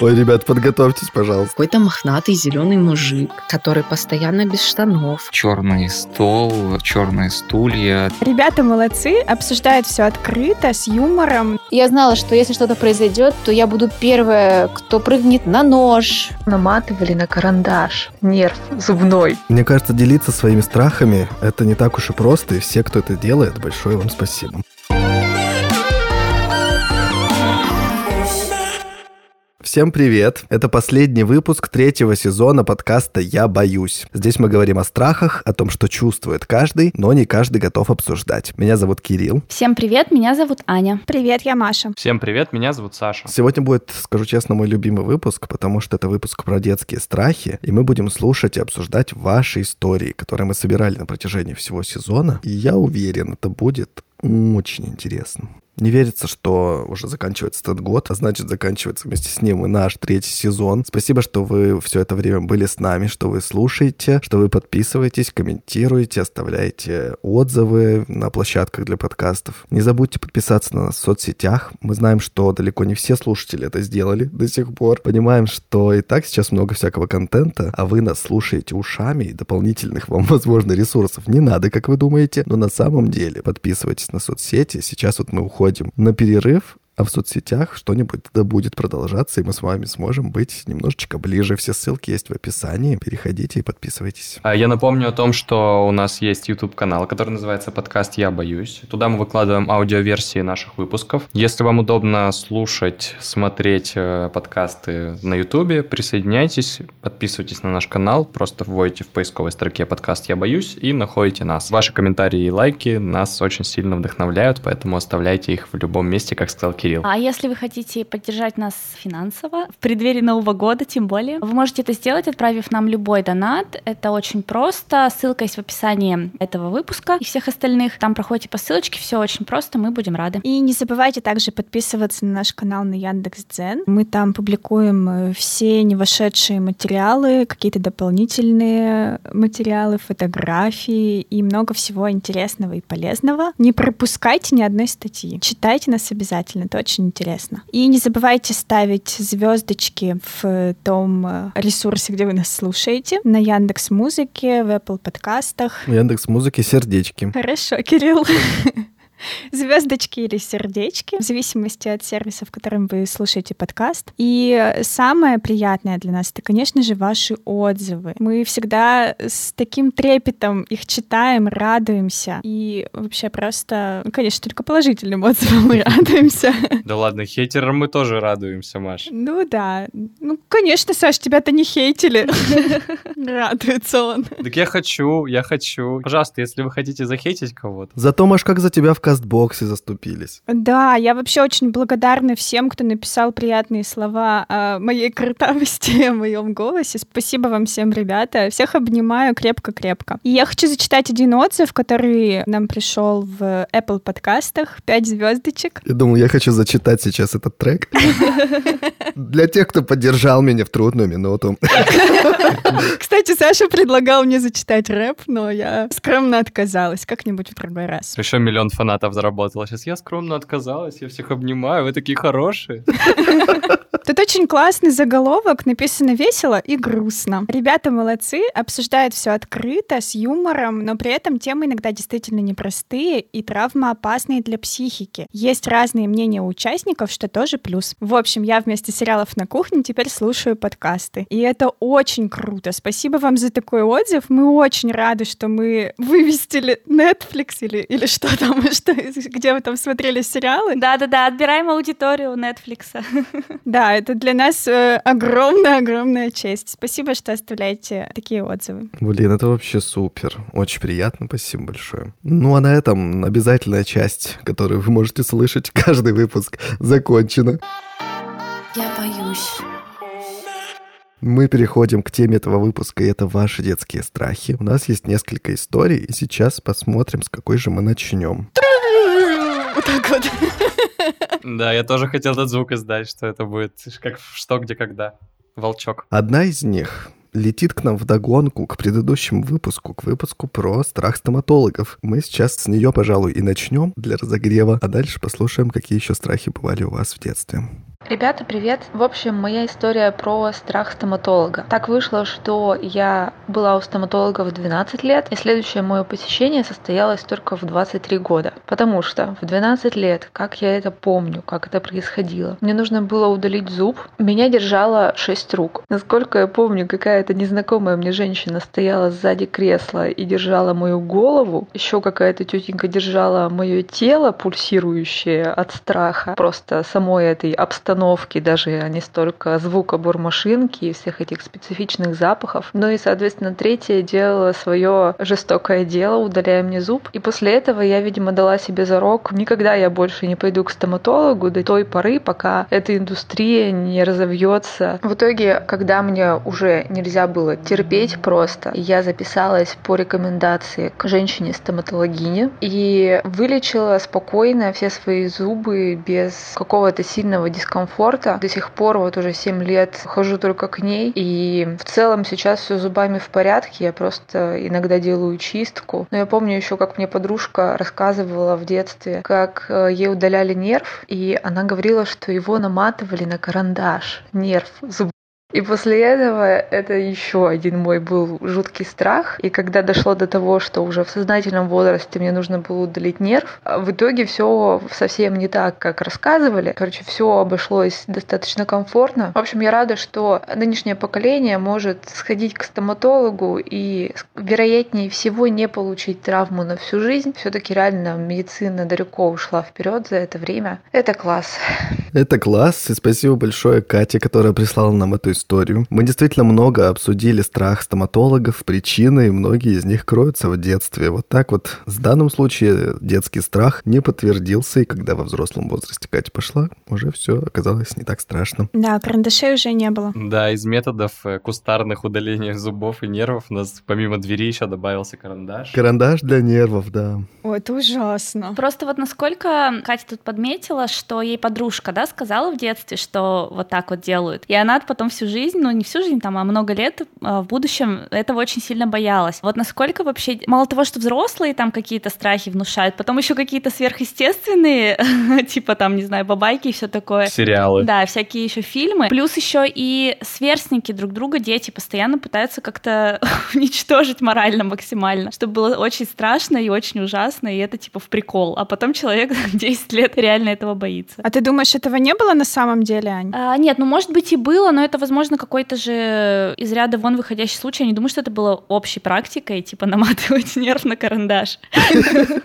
Ой, ребят, подготовьтесь, пожалуйста. Какой-то мохнатый зеленый мужик, который постоянно без штанов. Черный стол, черные стулья. Ребята молодцы, обсуждают все открыто, с юмором. Я знала, что если что-то произойдет, то я буду первая, кто прыгнет на нож. Наматывали на карандаш нерв зубной. Мне кажется, делиться своими страхами – это не так уж и просто, и все, кто это делает, большое вам спасибо. Всем привет! Это последний выпуск третьего сезона подкаста «Я боюсь». Здесь мы говорим о страхах, о том, что чувствует каждый, но не каждый готов обсуждать. Меня зовут Кирилл. Всем привет, меня зовут Аня. Привет, я Маша. Всем привет, меня зовут Саша. Сегодня будет, скажу честно, мой любимый выпуск, потому что это выпуск про детские страхи, и мы будем слушать и обсуждать ваши истории, которые мы собирали на протяжении всего сезона. И я уверен, это будет очень интересно. Не верится, что уже заканчивается этот год, а значит, заканчивается вместе с ним и наш третий сезон. Спасибо, что вы все это время были с нами, что вы слушаете, что вы подписываетесь, комментируете, оставляете отзывы на площадках для подкастов. Не забудьте подписаться на нас в соцсетях. Мы знаем, что далеко не все слушатели это сделали до сих пор. Понимаем, что и так сейчас много всякого контента, а вы нас слушаете ушами и дополнительных вам, возможно, ресурсов не надо, как вы думаете. Но на самом деле подписывайтесь на соцсети. Сейчас вот мы уходим уходим на перерыв, а в соцсетях что-нибудь да будет продолжаться, и мы с вами сможем быть немножечко ближе. Все ссылки есть в описании. Переходите и подписывайтесь. А я напомню о том, что у нас есть YouTube-канал, который называется подкаст «Я боюсь». Туда мы выкладываем аудиоверсии наших выпусков. Если вам удобно слушать, смотреть э, подкасты на YouTube, присоединяйтесь, подписывайтесь на наш канал, просто вводите в поисковой строке подкаст «Я боюсь» и находите нас. Ваши комментарии и лайки нас очень сильно вдохновляют, поэтому оставляйте их в любом месте, как сказал Кирилл. А если вы хотите поддержать нас финансово, в преддверии Нового года тем более, вы можете это сделать, отправив нам любой донат. Это очень просто. Ссылка есть в описании этого выпуска и всех остальных. Там проходите по ссылочке, все очень просто, мы будем рады. И не забывайте также подписываться на наш канал на Яндекс.Дзен. Мы там публикуем э, все не вошедшие материалы, какие-то дополнительные материалы, фотографии и много всего интересного и полезного. Не пропускайте ни одной статьи. Читайте нас обязательно это очень интересно. И не забывайте ставить звездочки в том э, ресурсе, где вы нас слушаете, на Яндекс Музыке, в Apple подкастах. В Яндекс Музыке сердечки. Хорошо, Кирилл. звездочки или сердечки, в зависимости от сервиса, в котором вы слушаете подкаст. И самое приятное для нас — это, конечно же, ваши отзывы. Мы всегда с таким трепетом их читаем, радуемся. И вообще просто, ну, конечно, только положительным отзывам мы радуемся. Да ладно, хейтерам мы тоже радуемся, Маш. Ну да. Ну, конечно, Саш, тебя-то не хейтили. Радуется он. Так я хочу, я хочу. Пожалуйста, если вы хотите захейтить кого-то. Зато, Маш, как за тебя в кастбоксе заступились. Да, я вообще очень благодарна всем, кто написал приятные слова о моей крутавости, о моем голосе. Спасибо вам всем, ребята. Всех обнимаю крепко-крепко. И я хочу зачитать один отзыв, который нам пришел в Apple подкастах. Пять звездочек. Я думал, я хочу зачитать сейчас этот трек. Для тех, кто поддержал меня в трудную минуту. Кстати, Саша предлагал мне зачитать рэп, но я скромно отказалась. Как-нибудь в другой раз. Еще миллион фанатов заработала. Сейчас я скромно отказалась, я всех обнимаю, вы такие хорошие. Тут очень классный заголовок, написано весело и грустно. Ребята молодцы, обсуждают все открыто, с юмором, но при этом темы иногда действительно непростые и травмоопасные для психики. Есть разные мнения у участников, что тоже плюс. В общем, я вместо сериалов на кухне теперь слушаю подкасты. И это очень круто. Спасибо вам за такой отзыв. Мы очень рады, что мы вывестили Netflix или, или что там, что, где вы там смотрели сериалы. Да-да-да, отбираем аудиторию Netflix. Да, это для нас э, огромная-огромная честь. Спасибо, что оставляете такие отзывы. Блин, это вообще супер. Очень приятно, спасибо большое. Ну а на этом обязательная часть, которую вы можете слышать каждый выпуск, закончена. Я боюсь. Мы переходим к теме этого выпуска, и это ваши детские страхи. У нас есть несколько историй, и сейчас посмотрим, с какой же мы начнем. Вот так вот. Да, я тоже хотел этот звук издать, что это будет как что, где, когда. Волчок. Одна из них летит к нам в догонку к предыдущему выпуску, к выпуску про страх стоматологов. Мы сейчас с нее, пожалуй, и начнем для разогрева, а дальше послушаем, какие еще страхи бывали у вас в детстве. Ребята, привет! В общем, моя история про страх стоматолога. Так вышло, что я была у стоматолога в 12 лет, и следующее мое посещение состоялось только в 23 года. Потому что в 12 лет, как я это помню, как это происходило, мне нужно было удалить зуб, меня держало 6 рук. Насколько я помню, какая-то незнакомая мне женщина стояла сзади кресла и держала мою голову, еще какая-то тетенька держала мое тело, пульсирующее от страха, просто самой этой обстановки обстановки, даже а не столько звука бормашинки и всех этих специфичных запахов. Ну и, соответственно, третье делала свое жестокое дело, удаляя мне зуб. И после этого я, видимо, дала себе зарок, никогда я больше не пойду к стоматологу до той поры, пока эта индустрия не разовьется. В итоге, когда мне уже нельзя было терпеть просто, я записалась по рекомендации к женщине-стоматологине и вылечила спокойно все свои зубы без какого-то сильного дискомфорта комфорта. До сих пор вот уже 7 лет хожу только к ней. И в целом сейчас все зубами в порядке. Я просто иногда делаю чистку. Но я помню еще, как мне подружка рассказывала в детстве, как э, ей удаляли нерв, и она говорила, что его наматывали на карандаш. Нерв зуб и после этого это еще один мой был жуткий страх. И когда дошло до того, что уже в сознательном возрасте мне нужно было удалить нерв, в итоге все совсем не так, как рассказывали. Короче, все обошлось достаточно комфортно. В общем, я рада, что нынешнее поколение может сходить к стоматологу и, вероятнее всего, не получить травму на всю жизнь. Все-таки реально медицина далеко ушла вперед за это время. Это класс. Это класс, и спасибо большое Кате, которая прислала нам эту историю историю. Мы действительно много обсудили страх стоматологов, причины, и многие из них кроются в детстве. Вот так вот. В данном случае детский страх не подтвердился, и когда во взрослом возрасте Катя пошла, уже все оказалось не так страшно. Да, карандашей уже не было. Да, из методов э, кустарных удаления зубов и нервов у нас помимо двери еще добавился карандаш. Карандаш для нервов, да. Ой, это ужасно. Просто вот насколько Катя тут подметила, что ей подружка, да, сказала в детстве, что вот так вот делают. И она потом всю жизнь, ну не всю жизнь, там, а много лет а, в будущем этого очень сильно боялась. Вот насколько вообще, мало того, что взрослые там какие-то страхи внушают, потом еще какие-то сверхъестественные, типа там, не знаю, бабайки и все такое. Сериалы. Да, всякие еще фильмы. Плюс еще и сверстники друг друга, дети постоянно пытаются как-то уничтожить морально максимально, чтобы было очень страшно и очень ужасно, и это типа в прикол. А потом человек 10 лет реально этого боится. А ты думаешь, этого не было на самом деле, Ань? А, нет, ну может быть и было, но это, возможно, возможно, какой-то же из ряда вон выходящий случай. Я не думаю, что это было общей практикой, типа наматывать нерв на карандаш.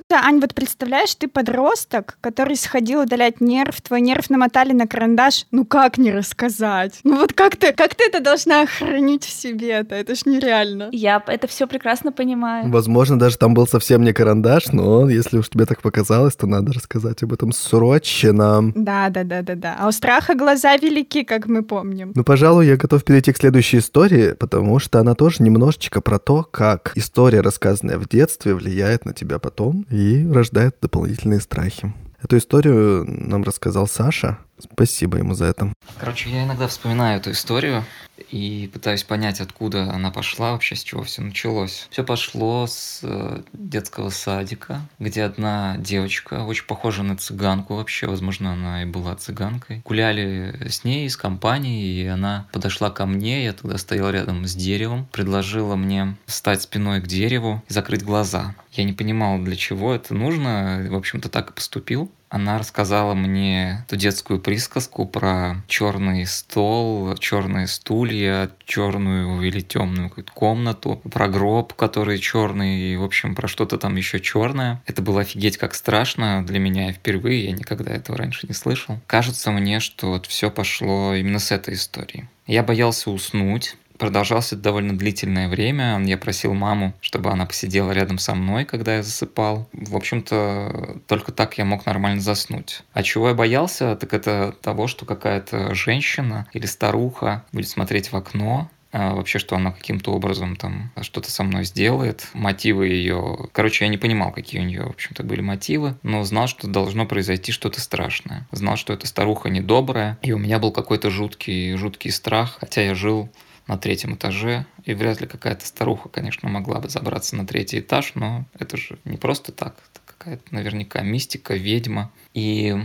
Да, Ань, вот представляешь, ты подросток, который сходил удалять нерв, твой нерв намотали на карандаш. Ну как не рассказать? Ну вот как ты, как ты это должна хранить в себе-то? Это ж нереально. Я это все прекрасно понимаю. Возможно, даже там был совсем не карандаш, но если уж тебе так показалось, то надо рассказать об этом срочно. Да, да, да, да, да. А у страха глаза велики, как мы помним. Ну, пожалуй, я готов перейти к следующей истории, потому что она тоже немножечко про то, как история, рассказанная в детстве, влияет на тебя потом и рождает дополнительные страхи. Эту историю нам рассказал Саша. Спасибо ему за это. Короче, я иногда вспоминаю эту историю и пытаюсь понять, откуда она пошла, вообще с чего все началось. Все пошло с э, детского садика, где одна девочка, очень похожа на цыганку вообще, возможно, она и была цыганкой. Гуляли с ней, с компанией, и она подошла ко мне, я тогда стоял рядом с деревом, предложила мне встать спиной к дереву и закрыть глаза. Я не понимал, для чего это нужно, в общем-то, так и поступил. Она рассказала мне ту детскую присказку про черный стол, черные стулья, черную или темную комнату, про гроб, который черный, и, в общем, про что-то там еще черное. Это было офигеть как страшно для меня впервые, я никогда этого раньше не слышал. Кажется мне, что вот все пошло именно с этой истории. Я боялся уснуть, продолжался довольно длительное время. Я просил маму, чтобы она посидела рядом со мной, когда я засыпал. В общем-то, только так я мог нормально заснуть. А чего я боялся, так это того, что какая-то женщина или старуха будет смотреть в окно, а вообще, что она каким-то образом там что-то со мной сделает. Мотивы ее... Короче, я не понимал, какие у нее, в общем-то, были мотивы, но знал, что должно произойти что-то страшное. Знал, что эта старуха недобрая, и у меня был какой-то жуткий, жуткий страх, хотя я жил на третьем этаже, и вряд ли какая-то старуха, конечно, могла бы забраться на третий этаж, но это же не просто так, это какая-то наверняка мистика, ведьма. И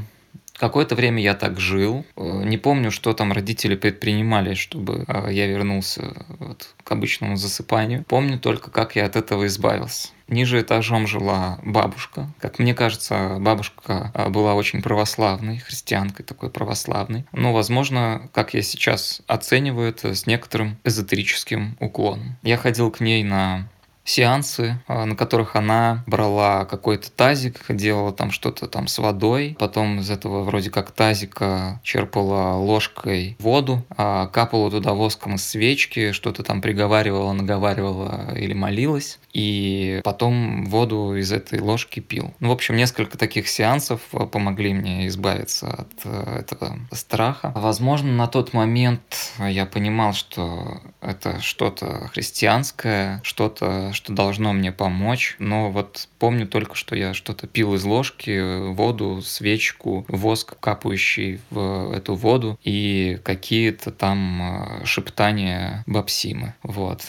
Какое-то время я так жил. Э, не помню, что там родители предпринимали, чтобы э, я вернулся вот к обычному засыпанию. Помню только, как я от этого избавился. Ниже этажом жила бабушка. Как мне кажется, бабушка э, была очень православной, христианкой такой православной. Но, возможно, как я сейчас оцениваю это, с некоторым эзотерическим уклоном. Я ходил к ней на сеансы, а, на которых она брала какой-то тазик, делала там что-то там с водой, потом из этого вроде как тазика черпала ложкой воду, а капала туда воском из свечки, что-то там приговаривала, наговаривала или молилась, и потом воду из этой ложки пил. Ну, в общем, несколько таких сеансов а, помогли мне избавиться от этого страха. Возможно, на тот момент я понимал, что это что-то христианское, что-то что должно мне помочь, но вот помню только, что я что-то пил из ложки, воду, свечку, воск, капающий в эту воду, и какие-то там э, шептания бабсимы. Вот.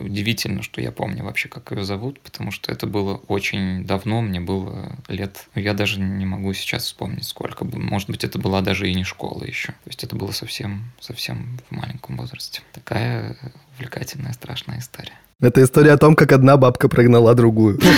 Удивительно, что я помню вообще, как ее зовут, потому что это было очень давно, мне было лет... Я даже не могу сейчас вспомнить, сколько. Может быть, это была даже и не школа еще. То есть это было совсем, совсем в маленьком возрасте. Такая увлекательная, страшная история. Это история о том, как одна бабка прогнала другую.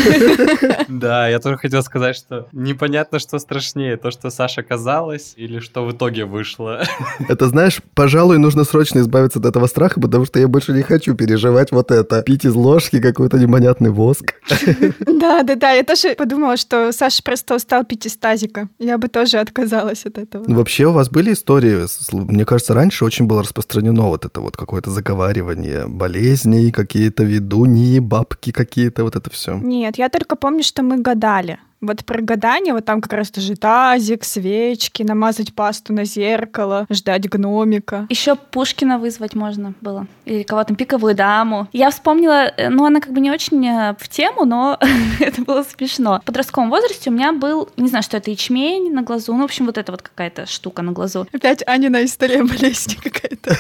Да, я тоже хотел сказать, что непонятно, что страшнее, то, что Саша казалось, или что в итоге вышло. Это, знаешь, пожалуй, нужно срочно избавиться от этого страха, потому что я больше не хочу переживать вот это. Пить из ложки какой-то непонятный воск. Да, да, да. Я тоже подумала, что Саша просто устал пить из тазика. Я бы тоже отказалась от этого. Ну, вообще у вас были истории, мне кажется, раньше очень было распространено вот это вот какое-то заговаривание болезней, какие-то ведуньи, бабки какие-то, вот это все. Нет, я только помню, что мы гадали. Вот про гадание, вот там как раз тоже тазик, свечки, намазать пасту на зеркало, ждать гномика. Еще Пушкина вызвать можно было. Или кого-то пиковую даму. Я вспомнила, э, ну, она как бы не очень э, в тему, но это было смешно. В подростковом возрасте у меня был, не знаю, что это, ячмень на глазу. Ну, в общем, вот эта вот какая-то штука на глазу. Опять Анина история болезни какая-то.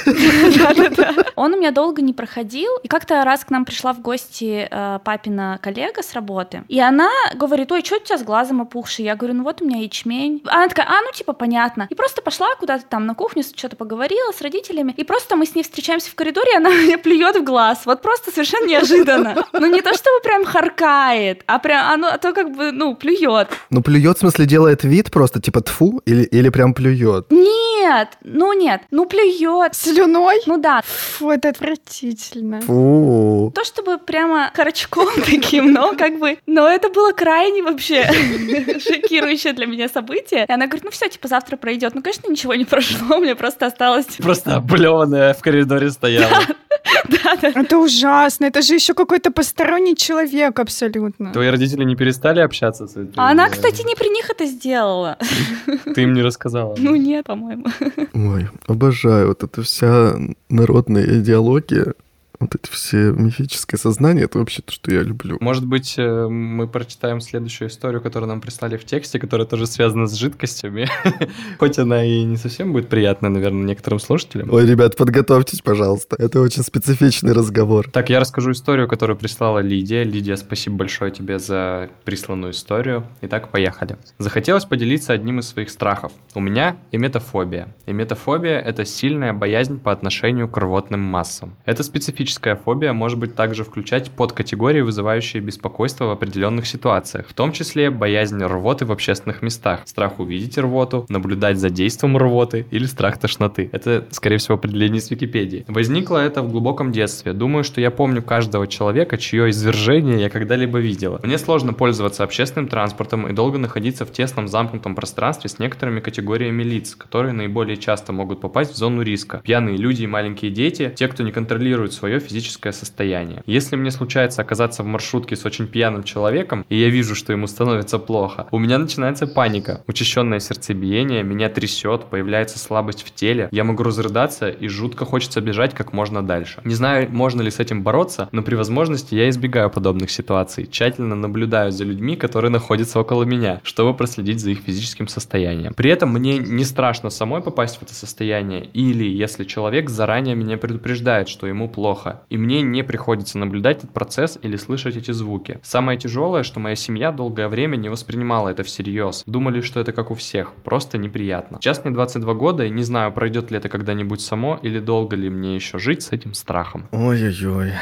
Он у меня долго не проходил. И как-то раз к нам пришла в гости э, папина коллега с работы. И она говорит, ой, что тебя с глазом опухший? Я говорю, ну вот у меня ячмень. Она такая, а, ну типа понятно. И просто пошла куда-то там на кухню, что-то поговорила с родителями. И просто мы с ней встречаемся в коридоре, и она мне плюет в глаз. Вот просто совершенно неожиданно. Ну не то чтобы прям харкает, а прям оно, а то как бы, ну, плюет. Ну плюет, в смысле, делает вид просто, типа тфу, или, или прям плюет? Нет, ну нет, ну плюет. Слюной? Ну да. Фу, это отвратительно. Фу. То, чтобы прямо корочком таким, но как бы, но это было крайне вообще вообще шокирующее для меня событие. И она говорит, ну все, типа завтра пройдет. Ну, конечно, ничего не прошло, мне просто осталось... Просто облеванная в коридоре стояла. Да, да. Это ужасно. Это же еще какой-то посторонний человек абсолютно. Твои родители не перестали общаться с этим? А она, кстати, не при них это сделала. Ты им не рассказала? Ну нет, по-моему. Ой, обожаю. Вот эта вся народная идеология вот эти все мифическое сознание, это вообще то, что я люблю. Может быть, э, мы прочитаем следующую историю, которую нам прислали в тексте, которая тоже связана с жидкостями. Хоть она и не совсем будет приятна, наверное, некоторым слушателям. Ой, ребят, подготовьтесь, пожалуйста. Это очень специфичный разговор. Так, я расскажу историю, которую прислала Лидия. Лидия, спасибо большое тебе за присланную историю. Итак, поехали. Захотелось поделиться одним из своих страхов. У меня эметофобия. Эметофобия — это сильная боязнь по отношению к рвотным массам. Это специфичная Специфическая фобия может быть также включать подкатегории, вызывающие беспокойство в определенных ситуациях, в том числе боязнь рвоты в общественных местах, страх увидеть рвоту, наблюдать за действием рвоты или страх тошноты. Это, скорее всего, определение с Википедии. Возникло это в глубоком детстве. Думаю, что я помню каждого человека, чье извержение я когда-либо видела. Мне сложно пользоваться общественным транспортом и долго находиться в тесном замкнутом пространстве с некоторыми категориями лиц, которые наиболее часто могут попасть в зону риска. Пьяные люди и маленькие дети, те, кто не контролирует свое физическое состояние. Если мне случается оказаться в маршрутке с очень пьяным человеком, и я вижу, что ему становится плохо, у меня начинается паника, учащенное сердцебиение, меня трясет, появляется слабость в теле, я могу разрыдаться и жутко хочется бежать как можно дальше. Не знаю, можно ли с этим бороться, но при возможности я избегаю подобных ситуаций, тщательно наблюдаю за людьми, которые находятся около меня, чтобы проследить за их физическим состоянием. При этом мне не страшно самой попасть в это состояние, или если человек заранее меня предупреждает, что ему плохо, плохо, и мне не приходится наблюдать этот процесс или слышать эти звуки. Самое тяжелое, что моя семья долгое время не воспринимала это всерьез. Думали, что это как у всех, просто неприятно. Сейчас мне 22 года, и не знаю, пройдет ли это когда-нибудь само, или долго ли мне еще жить с этим страхом. Ой-ой-ой.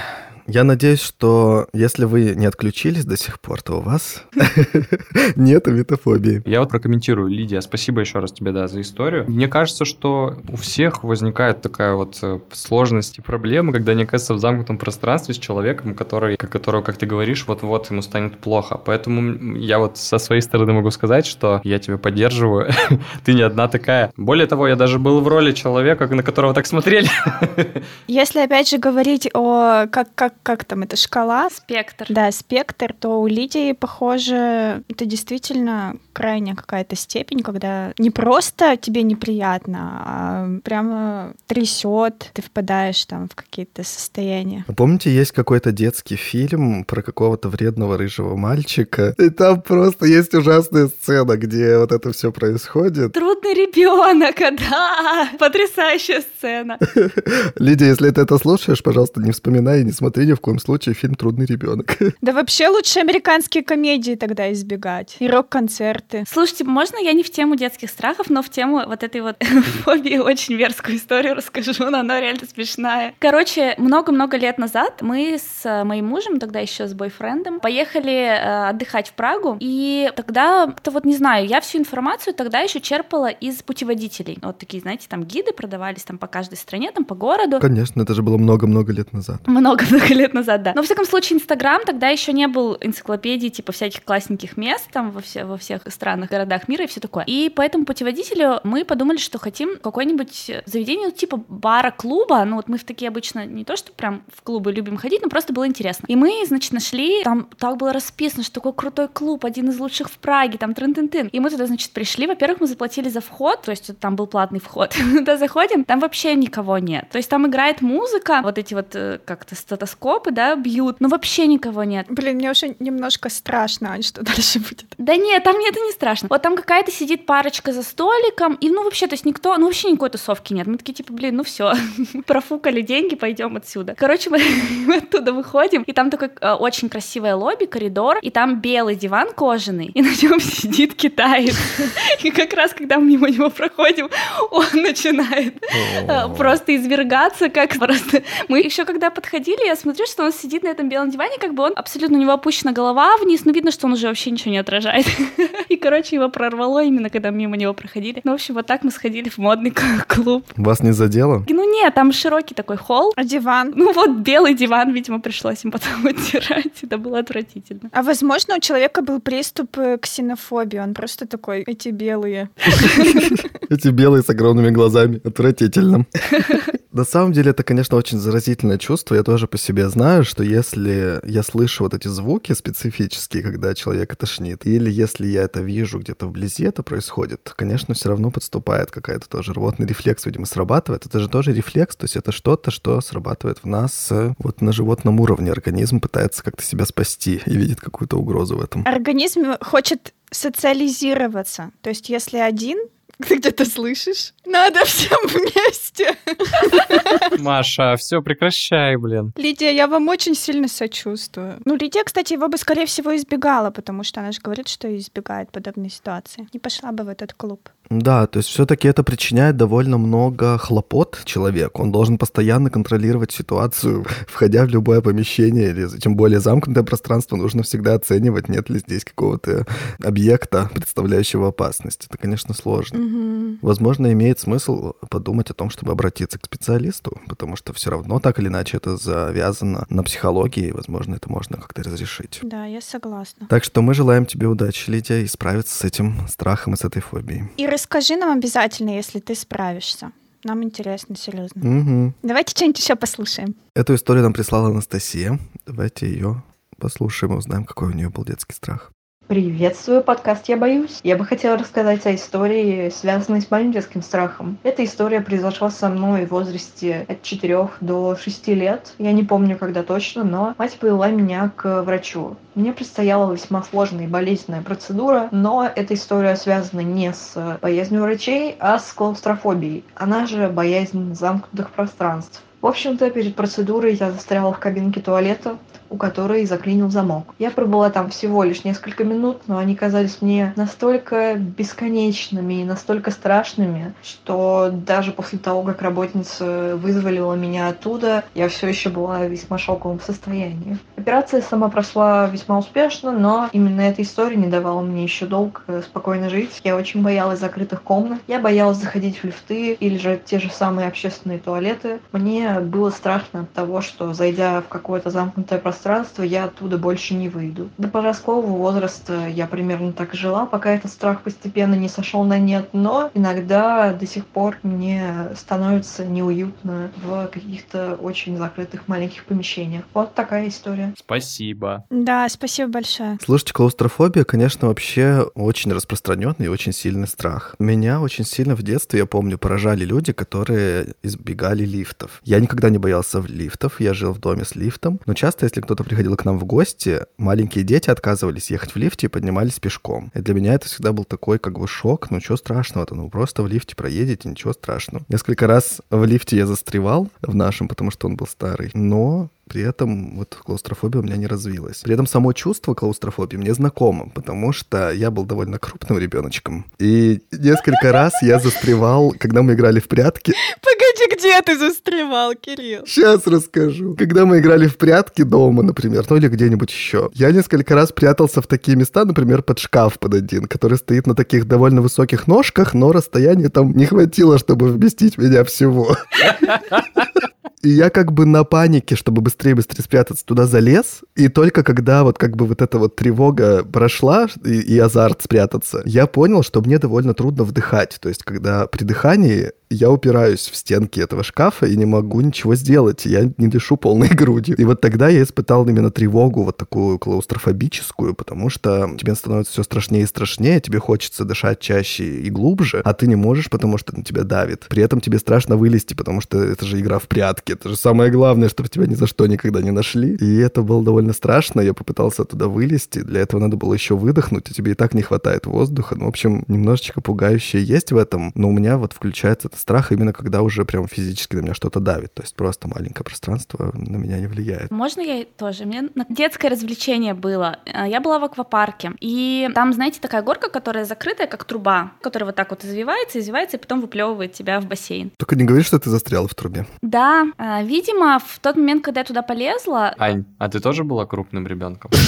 Я надеюсь, что если вы не отключились до сих пор, то у вас нет метафобии. Я вот прокомментирую. Лидия, спасибо еще раз тебе, да, за историю. Мне кажется, что у всех возникает такая вот э, сложность и проблема, когда они оказываются в замкнутом пространстве с человеком, который, которого, как ты говоришь, вот-вот ему станет плохо. Поэтому я вот со своей стороны могу сказать, что я тебя поддерживаю. ты не одна такая. Более того, я даже был в роли человека, на которого так смотрели. Если опять же говорить о как, как как там эта шкала? Спектр. Да, спектр, то у Лидии, похоже, это действительно крайняя какая-то степень, когда не просто тебе неприятно, а прямо трясет, ты впадаешь там в какие-то состояния. Помните, есть какой-то детский фильм про какого-то вредного рыжего мальчика, и там просто есть ужасная сцена, где вот это все происходит. Трудный ребенок, да, потрясающая сцена. Лидия, если ты это слушаешь, пожалуйста, не вспоминай и не смотри ни в коем случае фильм «Трудный ребенок». Да вообще лучше американские комедии тогда избегать. И рок-концерты. Слушайте, можно я не в тему детских страхов, но в тему вот этой вот фобии очень мерзкую историю расскажу, но она реально смешная. Короче, много-много лет назад мы с моим мужем, тогда еще с бойфрендом, поехали э, отдыхать в Прагу, и тогда, то вот не знаю, я всю информацию тогда еще черпала из путеводителей. Вот такие, знаете, там гиды продавались там по каждой стране, там по городу. Конечно, это же было много-много лет назад. Много-много лет назад, да. Но, во всяком случае, Инстаграм тогда еще не был энциклопедией, типа, всяких классненьких мест там во, все, во всех странах, городах мира и все такое. И по этому путеводителю мы подумали, что хотим какое-нибудь заведение, ну, типа бара, клуба. Ну, вот мы в такие обычно не то, что прям в клубы любим ходить, но просто было интересно. И мы, значит, нашли, там так было расписано, что такой крутой клуб, один из лучших в Праге, там трын-тын-тын. И мы туда, значит, пришли. Во-первых, мы заплатили за вход, то есть там был платный вход. Туда заходим, там вообще никого нет. То есть там играет музыка, вот эти вот э, как-то стетоскопы, да, бьют, но вообще никого нет. Блин, мне уже немножко страшно, Ань, что дальше будет. Да нет, там мне это не страшно. Вот там какая-то сидит парочка за столиком, и ну вообще, то есть никто, ну вообще никакой тусовки нет. Мы такие, типа, блин, ну все, профукали деньги, пойдем отсюда. Короче, мы, мы оттуда выходим, и там такой э, очень красивое лобби, коридор, и там белый диван кожаный, и на нем сидит китаец. И как раз, когда мы мимо него проходим, он начинает э, просто извергаться, как просто... Мы еще когда подходили, я смотрю, что он сидит на этом белом диване, как бы он абсолютно у него опущена голова вниз, но видно, что он уже вообще ничего не отражает. И, короче, его прорвало именно, когда мимо него проходили. Ну, в общем, вот так мы сходили в модный клуб. Вас не задело? Ну, нет, там широкий такой холл. А диван? Ну, вот белый диван, видимо, пришлось им потом оттирать. Это было отвратительно. А возможно, у человека был приступ э, ксенофобии. Он просто такой, эти белые. Эти белые с огромными глазами. Отвратительно. На самом деле это, конечно, очень заразительное чувство. Я тоже по себе знаю, что если я слышу вот эти звуки специфические, когда человек тошнит, или если я это вижу где-то вблизи, это происходит, конечно, все равно подступает какая-то тоже рвотный рефлекс, видимо, срабатывает. Это же тоже рефлекс, то есть это что-то, что срабатывает в нас э, вот на животном уровне. Организм пытается как-то себя спасти и видит какую-то угрозу в этом. Организм хочет социализироваться. То есть если один, ты где-то слышишь? Надо всем вместе. Маша, все, прекращай, блин. Лидия, я вам очень сильно сочувствую. Ну, Лидия, кстати, его бы, скорее всего, избегала, потому что она же говорит, что избегает подобной ситуации. Не пошла бы в этот клуб. Да, то есть все-таки это причиняет довольно много хлопот человеку. Он должен постоянно контролировать ситуацию, входя в любое помещение или тем более замкнутое пространство, нужно всегда оценивать, нет ли здесь какого-то объекта, представляющего опасность. Это, конечно, сложно. Мгм. Возможно, имеет смысл подумать о том, чтобы обратиться к специалисту, потому что все равно так или иначе это завязано на психологии, и, возможно, это можно как-то разрешить. Да, я согласна. Так что мы желаем тебе удачи, Лидия, и справиться с этим страхом и с этой фобией. И расскажи нам обязательно, если ты справишься. Нам интересно, серьезно. Мгм. Давайте что-нибудь еще послушаем. Эту историю нам прислала Анастасия. Давайте ее послушаем и узнаем, какой у нее был детский страх. Приветствую, подкаст «Я боюсь». Я бы хотела рассказать о истории, связанной с моим детским страхом. Эта история произошла со мной в возрасте от 4 до 6 лет. Я не помню, когда точно, но мать повела меня к врачу. Мне предстояла весьма сложная и болезненная процедура, но эта история связана не с боязнью врачей, а с клаустрофобией. Она же боязнь замкнутых пространств. В общем-то, перед процедурой я застряла в кабинке туалета, у которой заклинил замок. Я пробыла там всего лишь несколько минут, но они казались мне настолько бесконечными и настолько страшными, что даже после того, как работница вызволила меня оттуда, я все еще была в весьма шоковом состоянии. Операция сама прошла весьма успешно, но именно эта история не давала мне еще долго спокойно жить. Я очень боялась закрытых комнат, я боялась заходить в лифты или же те же самые общественные туалеты. Мне было страшно от того, что зайдя в какое-то замкнутое пространство, пространство, я оттуда больше не выйду. До подросткового возраста я примерно так жила, пока этот страх постепенно не сошел на нет, но иногда до сих пор мне становится неуютно в каких-то очень закрытых маленьких помещениях. Вот такая история. Спасибо. Да, спасибо большое. Слушайте, клаустрофобия, конечно, вообще очень распространенный и очень сильный страх. Меня очень сильно в детстве, я помню, поражали люди, которые избегали лифтов. Я никогда не боялся лифтов, я жил в доме с лифтом, но часто, если кто-то приходил к нам в гости, маленькие дети отказывались ехать в лифте и поднимались пешком. И для меня это всегда был такой как бы шок. Ну, что страшного-то? Ну, просто в лифте проедете, ничего страшного. Несколько раз в лифте я застревал в нашем, потому что он был старый. Но при этом вот клаустрофобия у меня не развилась. При этом само чувство клаустрофобии мне знакомо, потому что я был довольно крупным ребеночком. И несколько раз я застревал, когда мы играли в прятки. Погоди, где ты застревал, Кирилл? Сейчас расскажу. Когда мы играли в прятки дома, например, ну или где-нибудь еще, я несколько раз прятался в такие места, например, под шкаф под один, который стоит на таких довольно высоких ножках, но расстояние там не хватило, чтобы вместить меня всего. И я как бы на панике, чтобы быстрее-быстрее спрятаться, туда залез. И только когда вот как бы вот эта вот тревога прошла и, и азарт спрятаться, я понял, что мне довольно трудно вдыхать. То есть когда при дыхании я упираюсь в стенки этого шкафа и не могу ничего сделать. Я не дышу полной грудью. И вот тогда я испытал именно тревогу, вот такую клаустрофобическую, потому что тебе становится все страшнее и страшнее, тебе хочется дышать чаще и глубже, а ты не можешь, потому что на тебя давит. При этом тебе страшно вылезти, потому что это же игра в прятки. Это же самое главное, чтобы тебя ни за что никогда не нашли. И это было довольно страшно. Я попытался туда вылезти. Для этого надо было еще выдохнуть, и тебе и так не хватает воздуха. Ну, в общем, немножечко пугающее есть в этом, но у меня вот включается страх именно когда уже прям физически на меня что-то давит. То есть просто маленькое пространство на меня не влияет. Можно я тоже? Мне детское развлечение было. А, я была в аквапарке, и там, знаете, такая горка, которая закрытая, как труба, которая вот так вот извивается, извивается, и потом выплевывает тебя в бассейн. Только не говори, что ты застрял в трубе. Да, видимо, в тот момент, когда я туда полезла... Ань, а ты тоже была крупным ребенком?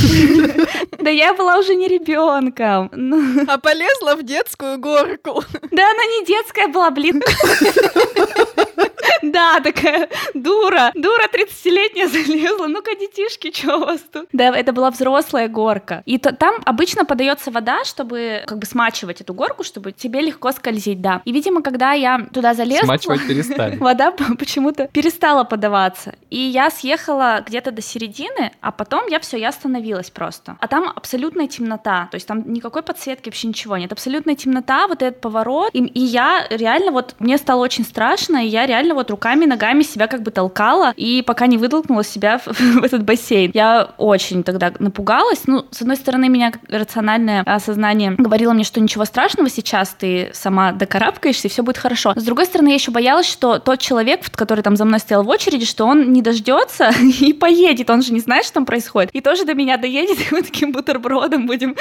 Да я была уже не ребенком. Ну. А полезла в детскую горку. Да она не детская была, блин. Да, такая дура, дура 30-летняя залезла. Ну-ка, детишки, что у вас тут? Да, это была взрослая горка. И то, там обычно подается вода, чтобы как бы смачивать эту горку, чтобы тебе легко скользить, да. И, видимо, когда я туда залезла... Смачивать перестали. Вода почему-то перестала подаваться. И я съехала где-то до середины, а потом я все, я остановилась просто. А там абсолютная темнота, то есть там никакой подсветки, вообще ничего нет. Абсолютная темнота, вот этот поворот. И, и я реально вот, мне стало очень страшно, и я реально вот руками, ногами себя как бы толкала, и пока не вытолкнула себя в, в этот бассейн. Я очень тогда напугалась. Ну, с одной стороны, меня рациональное осознание говорило мне, что ничего страшного, сейчас ты сама докарабкаешься, и все будет хорошо. С другой стороны, я еще боялась, что тот человек, который там за мной стоял в очереди, что он не дождется и поедет, он же не знает, что там происходит, и тоже до меня доедет, и мы таким бутербродом будем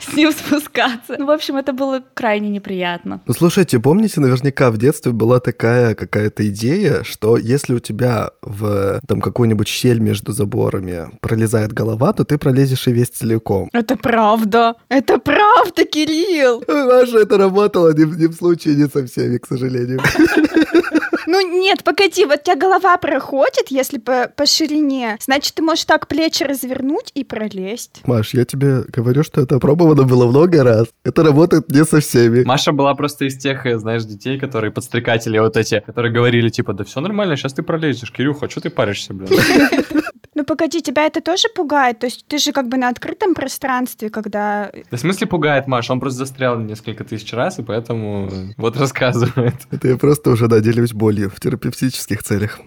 с ним спускаться. Ну, в общем, это было крайне неприятно. Ну, слушайте, помните, наверняка в детстве была такая какая-то идея, что если у тебя в там какую-нибудь щель между заборами пролезает голова, то ты пролезешь и весь целиком. Это правда. Это правда, Кирилл. Маша, это работало ни, ни в случае не со всеми, к сожалению. Ну нет, погоди, вот у тебя голова проходит, если по, по ширине, значит, ты можешь так плечи развернуть и пролезть. Маш, я тебе говорю, что это пробовано было много раз. Это работает не со всеми. Маша была просто из тех, э, знаешь, детей, которые подстрекатели вот эти, которые говорили, типа, да все нормально, сейчас ты пролезешь. Кирюха, что ты паришься, блин? Ну погоди, тебя это тоже пугает? То есть ты же как бы на открытом пространстве, когда... Да в смысле пугает, Маша? Он просто застрял несколько тысяч раз, и поэтому вот рассказывает. Это я просто уже, да, делюсь болью в терапевтических целях.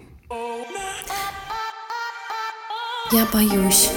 Я боюсь.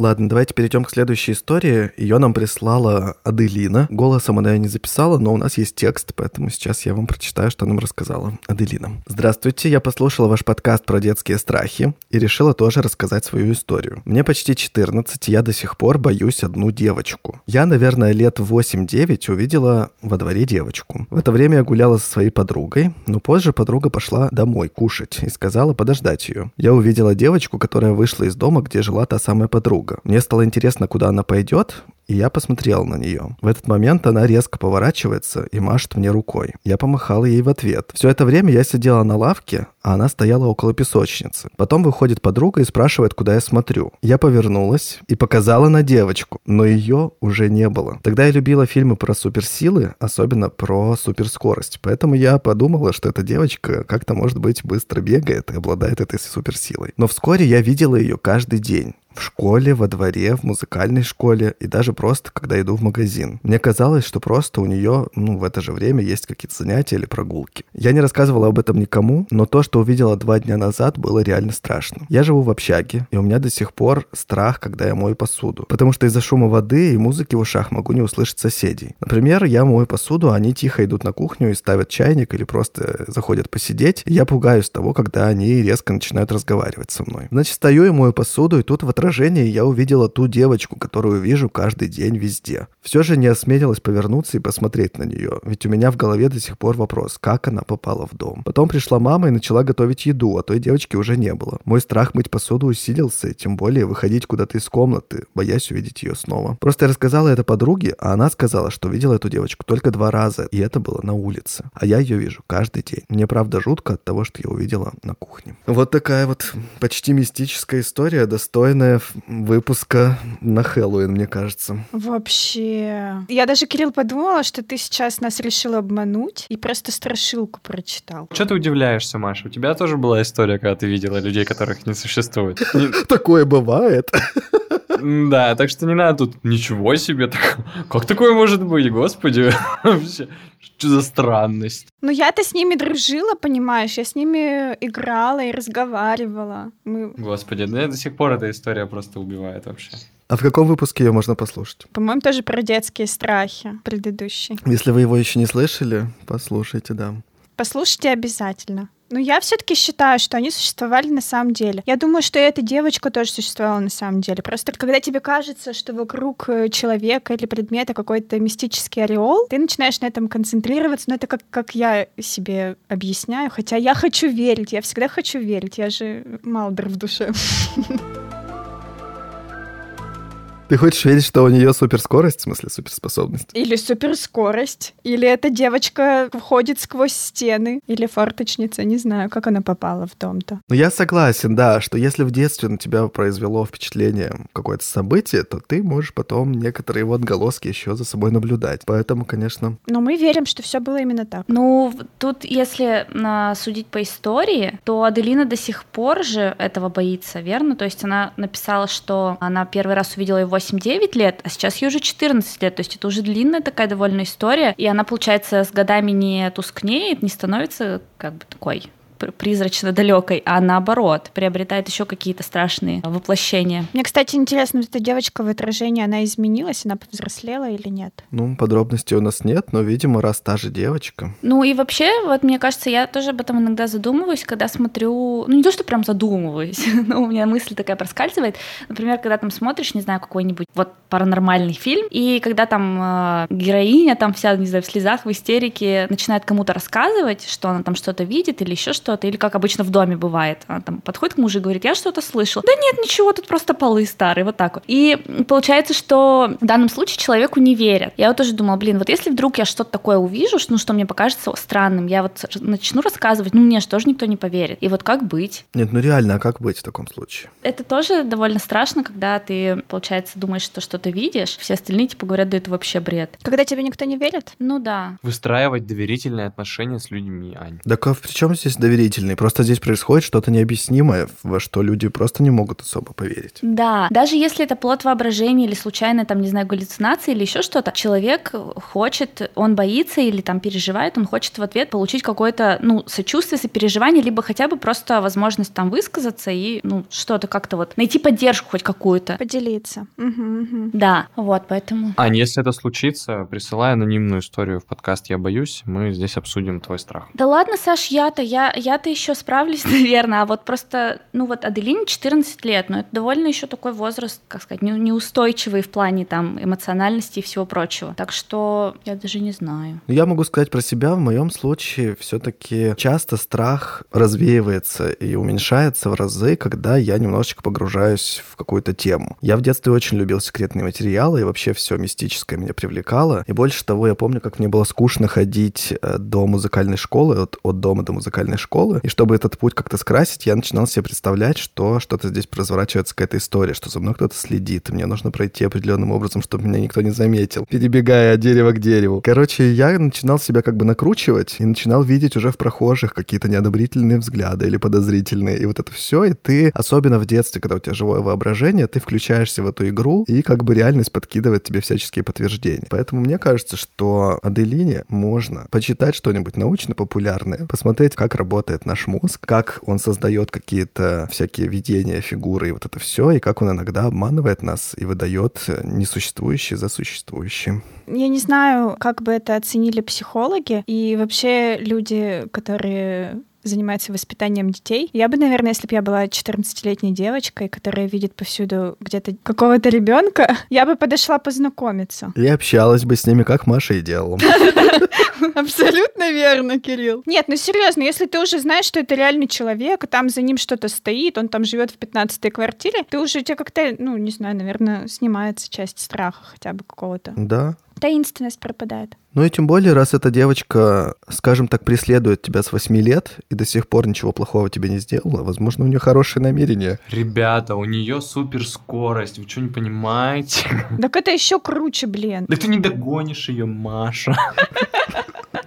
Ладно, давайте перейдем к следующей истории. Ее нам прислала Аделина. Голосом она ее не записала, но у нас есть текст, поэтому сейчас я вам прочитаю, что нам рассказала Аделина. Здравствуйте, я послушала ваш подкаст про детские страхи и решила тоже рассказать свою историю. Мне почти 14, я до сих пор боюсь одну девочку. Я, наверное, лет 8-9 увидела во дворе девочку. В это время я гуляла со своей подругой, но позже подруга пошла домой кушать и сказала подождать ее. Я увидела девочку, которая вышла из дома, где жила та самая подруга друга. Мне стало интересно, куда она пойдет, и я посмотрел на нее. В этот момент она резко поворачивается и машет мне рукой. Я помахал ей в ответ. Все это время я сидела на лавке, а она стояла около песочницы. Потом выходит подруга и спрашивает, куда я смотрю. Я повернулась и показала на девочку, но ее уже не было. Тогда я любила фильмы про суперсилы, особенно про суперскорость. Поэтому я подумала, что эта девочка как-то, может быть, быстро бегает и обладает этой суперсилой. Но вскоре я видела ее каждый день в школе, во дворе, в музыкальной школе и даже просто, когда иду в магазин. Мне казалось, что просто у нее, ну, в это же время есть какие-то занятия или прогулки. Я не рассказывала об этом никому, но то, что увидела два дня назад, было реально страшно. Я живу в общаге, и у меня до сих пор страх, когда я мою посуду. Потому что из-за шума воды и музыки в ушах могу не услышать соседей. Например, я мою посуду, а они тихо идут на кухню и ставят чайник или просто заходят посидеть. И я пугаюсь того, когда они резко начинают разговаривать со мной. Значит, стою и мою посуду, и тут в отражении я увидела ту девочку, которую вижу каждый день везде. Все же не осмелилась повернуться и посмотреть на нее, ведь у меня в голове до сих пор вопрос, как она попала в дом. Потом пришла мама и начала готовить еду, а той девочки уже не было. Мой страх мыть посуду усилился, тем более выходить куда-то из комнаты, боясь увидеть ее снова. Просто я рассказала это подруге, а она сказала, что видела эту девочку только два раза, и это было на улице. А я ее вижу каждый день. Мне правда жутко от того, что я увидела на кухне. Вот такая вот почти мистическая история, достойная выпуска на Хэллоуин, мне кажется. Вообще. Я даже, Кирилл, подумала, что ты сейчас нас решил обмануть и просто страшилку прочитал. Что ты удивляешься, Маша? У тебя тоже была история, когда ты видела людей, которых не существует. Такое бывает. Да, так что не надо тут ничего себе. Как такое может быть, господи? Вообще, что за странность? Ну, я-то с ними дружила, понимаешь? Я с ними играла и разговаривала. Мы... Господи, да до сих пор эта история просто убивает вообще. А в каком выпуске ее можно послушать? По-моему, тоже про детские страхи предыдущий. Если вы его еще не слышали, послушайте, да. Послушайте обязательно. Но я все-таки считаю, что они существовали на самом деле. Я думаю, что и эта девочка тоже существовала на самом деле. Просто когда тебе кажется, что вокруг э, человека или предмета какой-то мистический ореол, ты начинаешь на этом концентрироваться. Но это как, как я себе объясняю. Хотя я хочу верить, я всегда хочу верить. Я же Малдер в душе. Ты хочешь верить, что у нее суперскорость, в смысле суперспособность? Или суперскорость, или эта девочка входит сквозь стены, или форточница, не знаю, как она попала в дом-то. Ну, я согласен, да, что если в детстве на тебя произвело впечатление какое-то событие, то ты можешь потом некоторые его отголоски еще за собой наблюдать. Поэтому, конечно... Но мы верим, что все было именно так. Ну, тут, если а, судить по истории, то Аделина до сих пор же этого боится, верно? То есть она написала, что она первый раз увидела его 8-9 лет, а сейчас ей уже 14 лет, то есть это уже длинная такая довольно история, и она, получается, с годами не тускнеет, не становится как бы такой призрачно далекой, а наоборот, приобретает еще какие-то страшные воплощения. Мне, кстати, интересно, эта девочка в отражении, она изменилась, она повзрослела или нет? Ну, подробностей у нас нет, но, видимо, раз та же девочка. Ну и вообще, вот мне кажется, я тоже об этом иногда задумываюсь, когда смотрю, ну не то, что прям задумываюсь, но у меня мысль такая проскальзывает. Например, когда там смотришь, не знаю, какой-нибудь вот паранормальный фильм, и когда там э, героиня там вся, не знаю, в слезах, в истерике начинает кому-то рассказывать, что она там что-то видит или еще что что-то, или как обычно в доме бывает, она там подходит к мужу и говорит, я что-то слышал. Да нет, ничего, тут просто полы старые, вот так вот. И получается, что в данном случае человеку не верят. Я вот тоже думала, блин, вот если вдруг я что-то такое увижу, ну, что мне покажется странным, я вот начну рассказывать, ну, мне же тоже никто не поверит. И вот как быть? Нет, ну реально, а как быть в таком случае? Это тоже довольно страшно, когда ты, получается, думаешь, что что-то видишь, все остальные типа говорят, да это вообще бред. Когда тебе никто не верит? Ну да. Выстраивать доверительные отношения с людьми, Ань. Так а при чем здесь доверительные доверительный. Просто здесь происходит что-то необъяснимое, во что люди просто не могут особо поверить. Да, даже если это плод воображения или случайно, там, не знаю, галлюцинации или еще что-то, человек хочет, он боится или там переживает, он хочет в ответ получить какое-то, ну, сочувствие, сопереживание, либо хотя бы просто возможность там высказаться и, ну, что-то как-то вот найти поддержку хоть какую-то. Поделиться. Угу, угу. Да, вот, поэтому... А если это случится, присылай анонимную историю в подкаст «Я боюсь», мы здесь обсудим твой страх. Да ладно, Саш, я-то, я, я-то еще справлюсь, наверное, а вот просто, ну вот Аделине 14 лет, но это довольно еще такой возраст, как сказать, не, неустойчивый в плане там эмоциональности и всего прочего. Так что я даже не знаю. Я могу сказать про себя, в моем случае все-таки часто страх развеивается и уменьшается в разы, когда я немножечко погружаюсь в какую-то тему. Я в детстве очень любил секретные материалы, и вообще все мистическое меня привлекало. И больше того, я помню, как мне было скучно ходить э, до музыкальной школы, от, от дома до музыкальной школы. И чтобы этот путь как-то скрасить, я начинал себе представлять, что что-то здесь разворачивается какая-то история, что за мной кто-то следит, и мне нужно пройти определенным образом, чтобы меня никто не заметил, перебегая от дерева к дереву. Короче, я начинал себя как бы накручивать и начинал видеть уже в прохожих какие-то неодобрительные взгляды или подозрительные. И вот это все, и ты, особенно в детстве, когда у тебя живое воображение, ты включаешься в эту игру, и как бы реальность подкидывает тебе всяческие подтверждения. Поэтому мне кажется, что Аделине можно почитать что-нибудь научно-популярное, посмотреть, как работает наш мозг, как он создает какие-то всякие видения, фигуры и вот это все, и как он иногда обманывает нас и выдает несуществующее за существующее. Я не знаю, как бы это оценили психологи и вообще люди, которые занимается воспитанием детей. Я бы, наверное, если бы я была 14-летней девочкой, которая видит повсюду где-то какого-то ребенка, я бы подошла познакомиться. И общалась бы с ними, как Маша и делала. Абсолютно верно, Кирилл. Нет, ну серьезно, если ты уже знаешь, что это реальный человек, там за ним что-то стоит, он там живет в 15-й квартире, ты уже у тебя как-то, ну, не знаю, наверное, снимается часть страха хотя бы какого-то. Да, Таинственность пропадает. Ну и тем более, раз эта девочка, скажем так, преследует тебя с 8 лет и до сих пор ничего плохого тебе не сделала, возможно, у нее хорошие намерения. Ребята, у нее суперскорость, вы что не понимаете? Так это еще круче, блин. Да ты не догонишь ее, Маша.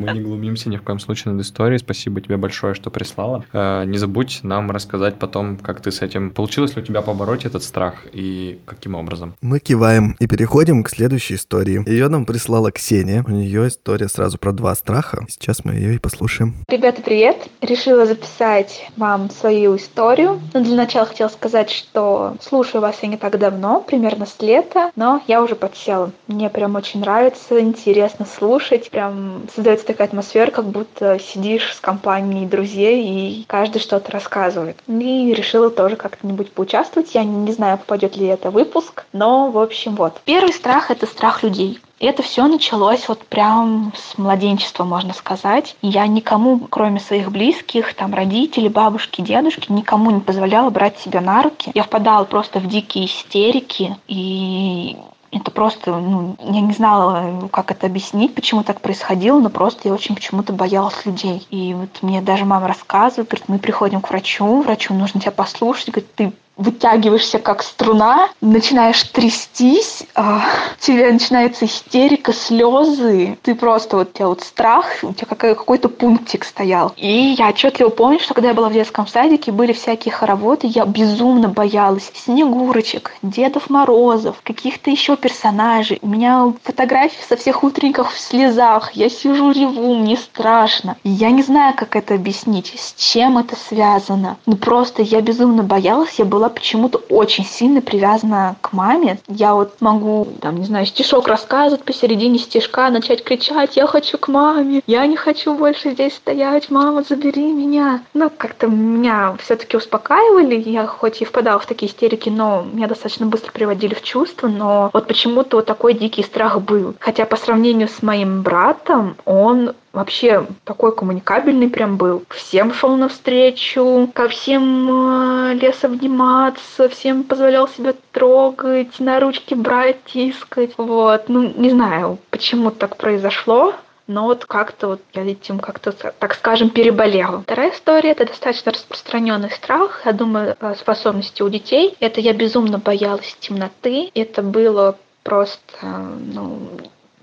Мы не глумимся ни в коем случае над историей. Спасибо тебе большое, что прислала. Э, не забудь нам рассказать потом, как ты с этим... Получилось ли у тебя побороть этот страх и каким образом? Мы киваем и переходим к следующей истории. Ее нам прислала Ксения. У нее история сразу про два страха. Сейчас мы ее и послушаем. Ребята, привет! Решила записать вам свою историю. Но для начала хотела сказать, что слушаю вас я не так давно, примерно с лета, но я уже подсела. Мне прям очень нравится, интересно слушать. Прям создается такая атмосфера, как будто сидишь с компанией друзей, и каждый что-то рассказывает. И решила тоже как-нибудь поучаствовать. Я не знаю, попадет ли это выпуск, но, в общем, вот. Первый страх — это страх людей. И это все началось вот прям с младенчества, можно сказать. Я никому, кроме своих близких, там, родителей, бабушки, дедушки, никому не позволяла брать себя на руки. Я впадала просто в дикие истерики, и это просто, ну, я не знала, как это объяснить, почему так происходило, но просто я очень почему-то боялась людей. И вот мне даже мама рассказывает, говорит, мы приходим к врачу, врачу нужно тебя послушать, говорит, ты вытягиваешься как струна, начинаешь трястись, а, у тебя начинается истерика, слезы, ты просто вот у тебя вот страх, у тебя какой-то пунктик стоял. И я отчетливо помню, что когда я была в детском садике, были всякие хороводы, я безумно боялась Снегурочек, Дедов Морозов, каких-то еще персонажей. У меня фотографии со всех утренников в слезах, я сижу, реву, мне страшно. Я не знаю, как это объяснить, с чем это связано. Ну просто я безумно боялась, я была почему-то очень сильно привязана к маме. Я вот могу, там, не знаю, стишок рассказывать посередине стишка, начать кричать «Я хочу к маме! Я не хочу больше здесь стоять! Мама, забери меня!» Ну, как-то меня все таки успокаивали. Я хоть и впадала в такие истерики, но меня достаточно быстро приводили в чувство. Но вот почему-то вот такой дикий страх был. Хотя по сравнению с моим братом, он вообще такой коммуникабельный прям был. Всем шел навстречу, ко всем э, лес обниматься, всем позволял себя трогать, на ручки брать, тискать. Вот, ну, не знаю, почему так произошло, но вот как-то вот я этим как-то, так скажем, переболела. Вторая история — это достаточно распространенный страх, я думаю, способности у детей. Это я безумно боялась темноты. Это было просто, ну,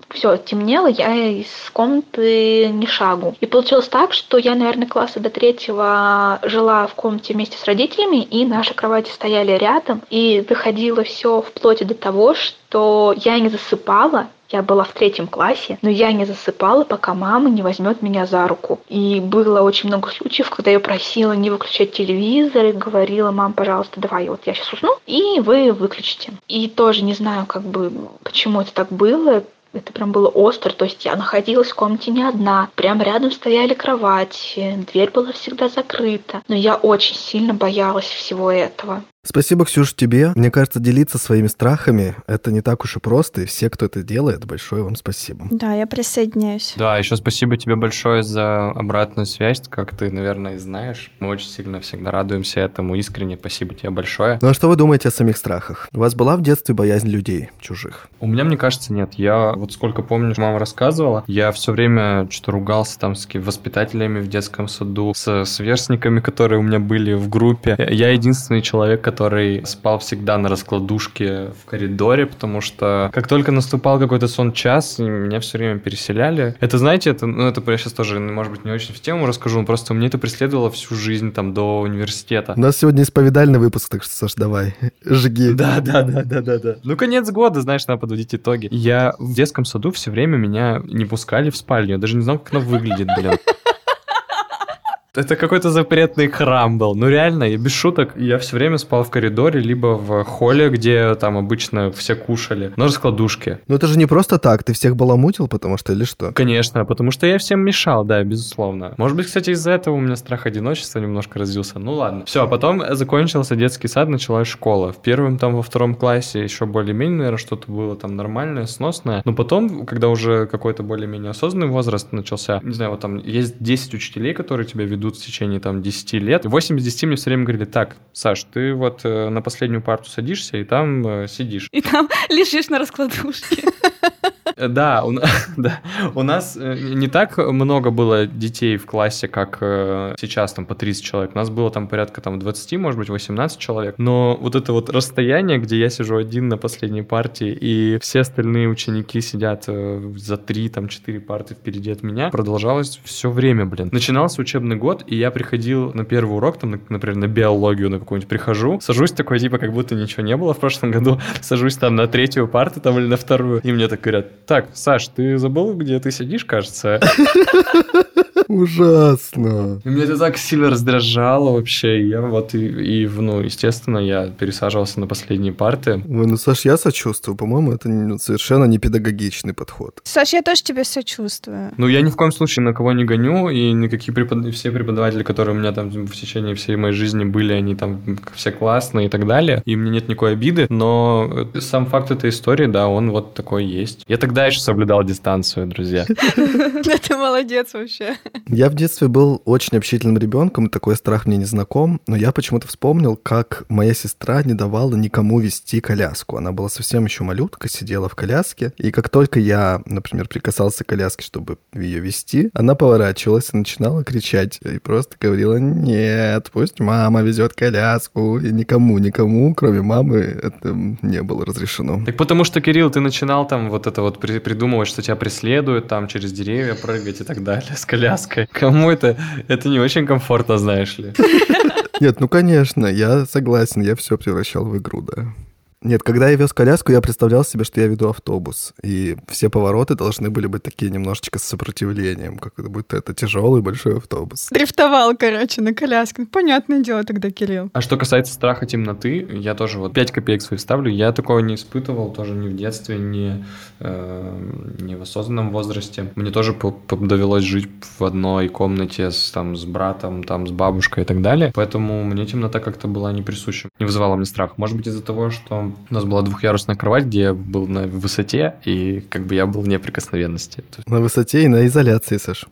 все, темнело, я из комнаты не шагу. И получилось так, что я, наверное, класса до третьего жила в комнате вместе с родителями, и наши кровати стояли рядом, и доходило все вплоть до того, что я не засыпала, я была в третьем классе, но я не засыпала, пока мама не возьмет меня за руку. И было очень много случаев, когда я просила не выключать телевизор и говорила, мам, пожалуйста, давай, вот я сейчас усну, и вы выключите. И тоже не знаю, как бы, почему это так было. Это прям было остро, то есть я находилась в комнате не одна, прям рядом стояли кровати, дверь была всегда закрыта, но я очень сильно боялась всего этого. Спасибо, Ксюш, тебе. Мне кажется, делиться своими страхами — это не так уж и просто, и все, кто это делает, большое вам спасибо. Да, я присоединяюсь. Да, еще спасибо тебе большое за обратную связь, как ты, наверное, знаешь. Мы очень сильно всегда радуемся этому, искренне спасибо тебе большое. Ну а что вы думаете о самих страхах? У вас была в детстве боязнь людей, чужих? У меня, мне кажется, нет. Я вот сколько помню, мама рассказывала, я все время что-то ругался там с воспитателями в детском саду, с сверстниками, которые у меня были в группе. Я единственный человек, который спал всегда на раскладушке в коридоре, потому что как только наступал какой-то сон час, меня все время переселяли. Это, знаете, это, ну, это я сейчас тоже, может быть, не очень в тему расскажу, но просто мне это преследовало всю жизнь там до университета. У нас сегодня исповедальный выпуск, так что, Саш, давай, жги. Да, да, да, да, да, да. Ну, конец года, знаешь, надо подводить итоги. Я в детском саду все время меня не пускали в спальню, я даже не знал, как она выглядит, блин. Это какой-то запретный храм был. Ну реально, я без шуток, я все время спал в коридоре, либо в холле, где там обычно все кушали, на раскладушке. Но это же не просто так, ты всех баламутил, потому что или что? Конечно, потому что я всем мешал, да, безусловно. Может быть, кстати, из-за этого у меня страх одиночества немножко развился. Ну ладно. Все, а потом закончился детский сад, началась школа. В первом, там, во втором классе еще более-менее, наверное, что-то было там нормальное, сносное. Но потом, когда уже какой-то более-менее осознанный возраст начался, не знаю, вот там есть 10 учителей, которые тебя ведут ведут в течение там 10 лет. 8 из 10 мне все время говорили, так, Саш, ты вот э, на последнюю парту садишься и там э, сидишь. И там лежишь на раскладушке. Да, у, да, у нас э, не так много было детей в классе, как э, сейчас, там, по 30 человек. У нас было там порядка там 20, может быть, 18 человек. Но вот это вот расстояние, где я сижу один на последней партии, и все остальные ученики сидят э, за 3, там, 4 парты впереди от меня, продолжалось все время, блин. Начинался учебный год, и я приходил на первый урок, там, например, на биологию на какую-нибудь прихожу, сажусь такой, типа, как будто ничего не было в прошлом году, сажусь там на третью парту, там, или на вторую, и мне так говорят, так, Саш, ты забыл, где ты сидишь, кажется? Ужасно. И меня это так сильно раздражало вообще. Я вот и, и, ну, естественно, я пересаживался на последние парты. Ой, ну, Саш, я сочувствую. По-моему, это совершенно не педагогичный подход. Саш, я тоже тебе сочувствую. Ну, я ни в коем случае на кого не гоню, и никакие препод... все преподаватели, которые у меня там в течение всей моей жизни были, они там все классные и так далее, и мне нет никакой обиды, но сам факт этой истории, да, он вот такой есть. Я тогда еще соблюдал дистанцию, друзья. Ты молодец вообще. Я в детстве был очень общительным ребенком, и такой страх мне не знаком, но я почему-то вспомнил, как моя сестра не давала никому вести коляску. Она была совсем еще малютка, сидела в коляске, и как только я, например, прикасался к коляске, чтобы ее вести, она поворачивалась и начинала кричать, и просто говорила, нет, пусть мама везет коляску, и никому, никому, кроме мамы, это не было разрешено. Так потому что, Кирилл, ты начинал там вот это вот придумывать, что тебя преследуют, там через деревья прыгать и так далее с коляской. Кому это? Это не очень комфортно, знаешь ли. Нет, ну конечно, я согласен, я все превращал в игру, да. Нет, когда я вез коляску, я представлял себе, что я веду автобус. И все повороты должны были быть такие немножечко с сопротивлением, как будто это тяжелый большой автобус. Дрифтовал, короче, на коляске. Понятное дело тогда, Кирилл. А что касается страха темноты, я тоже вот 5 копеек своих ставлю. Я такого не испытывал, тоже ни в детстве, ни, э, ни в осознанном возрасте. Мне тоже довелось жить в одной комнате с, там, с братом, там, с бабушкой и так далее. Поэтому мне темнота как-то была не присуща. Не вызывала мне страх. Может быть, из-за того, что у нас была двухъярусная кровать, где я был на высоте, и как бы я был в неприкосновенности. На высоте и на изоляции, Саш.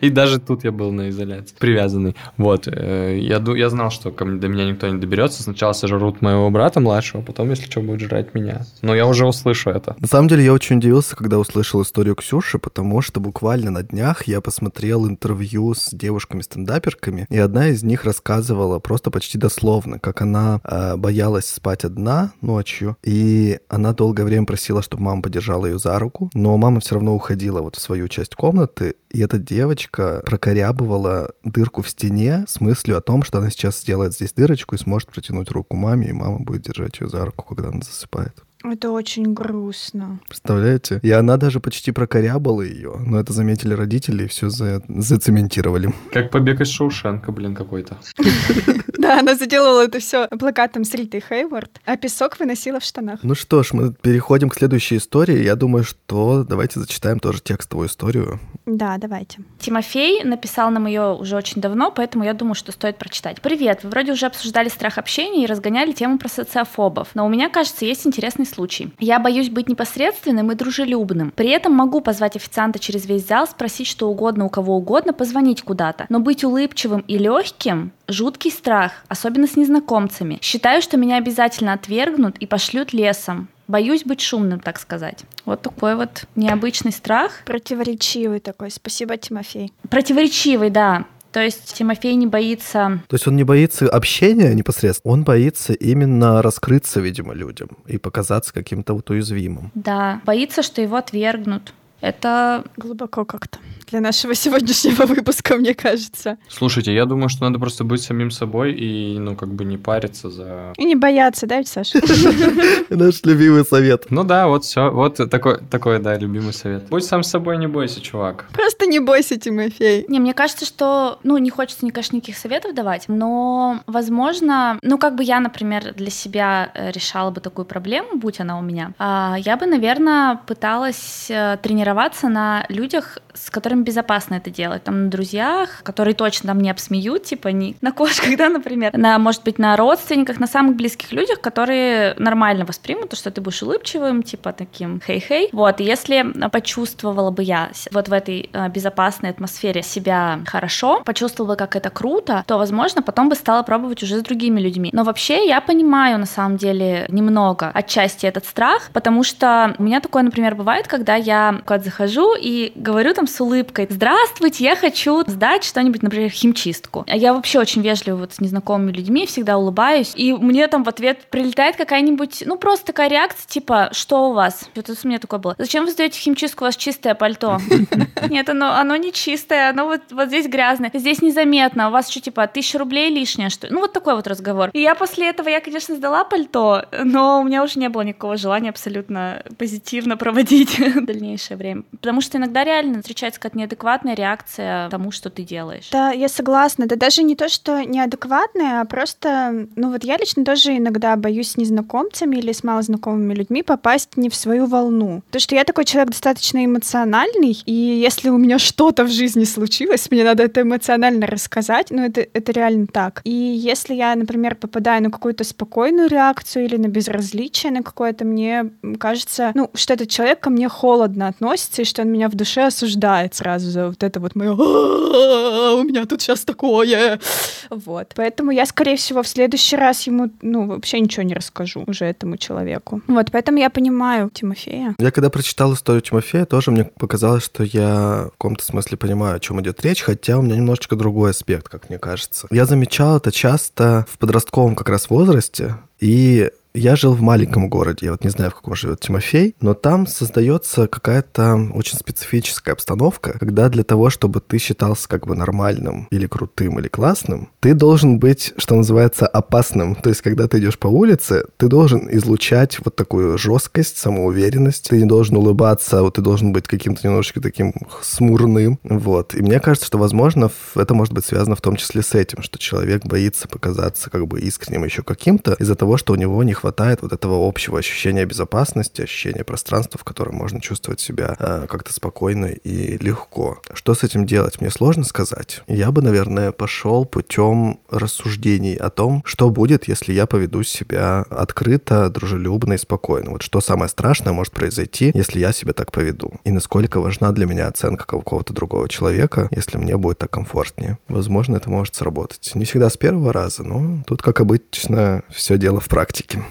И даже тут я был на изоляции, привязанный. Вот, э, я, я знал, что ко мне, до меня никто не доберется. Сначала сожрут моего брата младшего, потом, если что, будет жрать меня. Но я уже услышу это. На самом деле, я очень удивился, когда услышал историю Ксюши, потому что буквально на днях я посмотрел интервью с девушками-стендаперками, и одна из них рассказывала просто почти дословно, как она э, боялась спать одна одна ночью, и она долгое время просила, чтобы мама подержала ее за руку, но мама все равно уходила вот в свою часть комнаты, и эта девочка прокорябывала дырку в стене с мыслью о том, что она сейчас сделает здесь дырочку и сможет протянуть руку маме, и мама будет держать ее за руку, когда она засыпает. Это очень грустно. Представляете? И она даже почти прокорябала ее, но это заметили родители и все за... зацементировали. Как побег из Шоушенка, блин, какой-то. Да, она заделала это все плакатом с Ритой Хейвард, а песок выносила в штанах. Ну что ж, мы переходим к следующей истории. Я думаю, что давайте зачитаем тоже текстовую историю. Да, давайте. Тимофей написал нам ее уже очень давно, поэтому я думаю, что стоит прочитать. Привет, вы вроде уже обсуждали страх общения и разгоняли тему про социофобов, но у меня, кажется, есть интересный случай. Я боюсь быть непосредственным и дружелюбным. При этом могу позвать официанта через весь зал, спросить что угодно у кого угодно, позвонить куда-то. Но быть улыбчивым и легким Жуткий страх, особенно с незнакомцами. Считаю, что меня обязательно отвергнут и пошлют лесом. Боюсь быть шумным, так сказать. Вот такой вот необычный страх. Противоречивый такой. Спасибо, Тимофей. Противоречивый, да. То есть Тимофей не боится... То есть он не боится общения непосредственно, он боится именно раскрыться, видимо, людям и показаться каким-то вот уязвимым. Да, боится, что его отвергнут. Это глубоко как-то для нашего сегодняшнего выпуска, мне кажется. Слушайте, я думаю, что надо просто быть самим собой и, ну, как бы не париться за... И не бояться, да, Саша? Наш любимый совет. Ну да, вот все, вот такой, такой, да, любимый совет. Будь сам собой, не бойся, чувак. Просто не бойся, Тимофей. Не, мне кажется, что, ну, не хочется, мне, конечно, никаких советов давать, но, возможно, ну, как бы я, например, для себя э, решала бы такую проблему, будь она у меня, а, я бы, наверное, пыталась э, тренироваться на людях, с которыми безопасно это делать. Там на друзьях, которые точно там не обсмеют, типа не на кошках, да, например, на, может быть, на родственниках, на самых близких людях, которые нормально воспримут то, что ты будешь улыбчивым, типа таким хей-хей. Вот, и если почувствовала бы я вот в этой э, безопасной атмосфере себя хорошо, почувствовала, как это круто, то, возможно, потом бы стала пробовать уже с другими людьми. Но вообще я понимаю, на самом деле, немного отчасти этот страх, потому что у меня такое, например, бывает, когда я куда-то захожу и говорю там с улыбкой, здравствуйте, я хочу сдать что-нибудь, например, химчистку. А я вообще очень вежлива вот с незнакомыми людьми, всегда улыбаюсь, и мне там в ответ прилетает какая-нибудь, ну просто такая реакция, типа, что у вас? Что-то у меня такое было. Зачем вы сдаете химчистку, у вас чистое пальто? Нет, оно, оно не чистое, оно вот, вот здесь грязное, здесь незаметно, у вас что, типа, тысяча рублей лишнее, что Ну вот такой вот разговор. И я после этого, я, конечно, сдала пальто, но у меня уже не было никакого желания абсолютно позитивно проводить дальнейшее время. Потому что иногда реально встречается какая-то неадекватная реакция тому, что ты делаешь. Да, я согласна. Да даже не то, что неадекватная, а просто, ну вот я лично тоже иногда боюсь с незнакомцами или с малознакомыми людьми попасть не в свою волну. Потому что я такой человек достаточно эмоциональный, и если у меня что-то в жизни случилось, мне надо это эмоционально рассказать, ну это, это реально так. И если я, например, попадаю на какую-то спокойную реакцию или на безразличие на какое-то, мне кажется, ну, что этот человек ко мне холодно относится, и что он меня в душе осуждает сразу за вот это вот мое у меня тут сейчас такое. Вот. Поэтому я, скорее всего, в следующий раз ему, ну, вообще ничего не расскажу уже этому человеку. Вот, поэтому я понимаю Тимофея. Я когда прочитал историю Тимофея, тоже мне показалось, что я в каком-то смысле понимаю, о чем идет речь, хотя у меня немножечко другой аспект, как мне кажется. Я замечал это часто в подростковом как раз возрасте, и я жил в маленьком городе, я вот не знаю, в каком живет Тимофей, но там создается какая-то очень специфическая обстановка, когда для того, чтобы ты считался как бы нормальным или крутым или классным, ты должен быть, что называется, опасным. То есть, когда ты идешь по улице, ты должен излучать вот такую жесткость, самоуверенность, ты не должен улыбаться, вот ты должен быть каким-то немножечко таким смурным, вот. И мне кажется, что, возможно, это может быть связано в том числе с этим, что человек боится показаться как бы искренним еще каким-то из-за того, что у него не хватает вот этого общего ощущения безопасности, ощущения пространства, в котором можно чувствовать себя э, как-то спокойно и легко. Что с этим делать, мне сложно сказать. Я бы, наверное, пошел путем рассуждений о том, что будет, если я поведу себя открыто, дружелюбно и спокойно. Вот что самое страшное может произойти, если я себя так поведу. И насколько важна для меня оценка какого-то другого человека, если мне будет так комфортнее. Возможно, это может сработать. Не всегда с первого раза, но тут, как обычно, все дело в практике.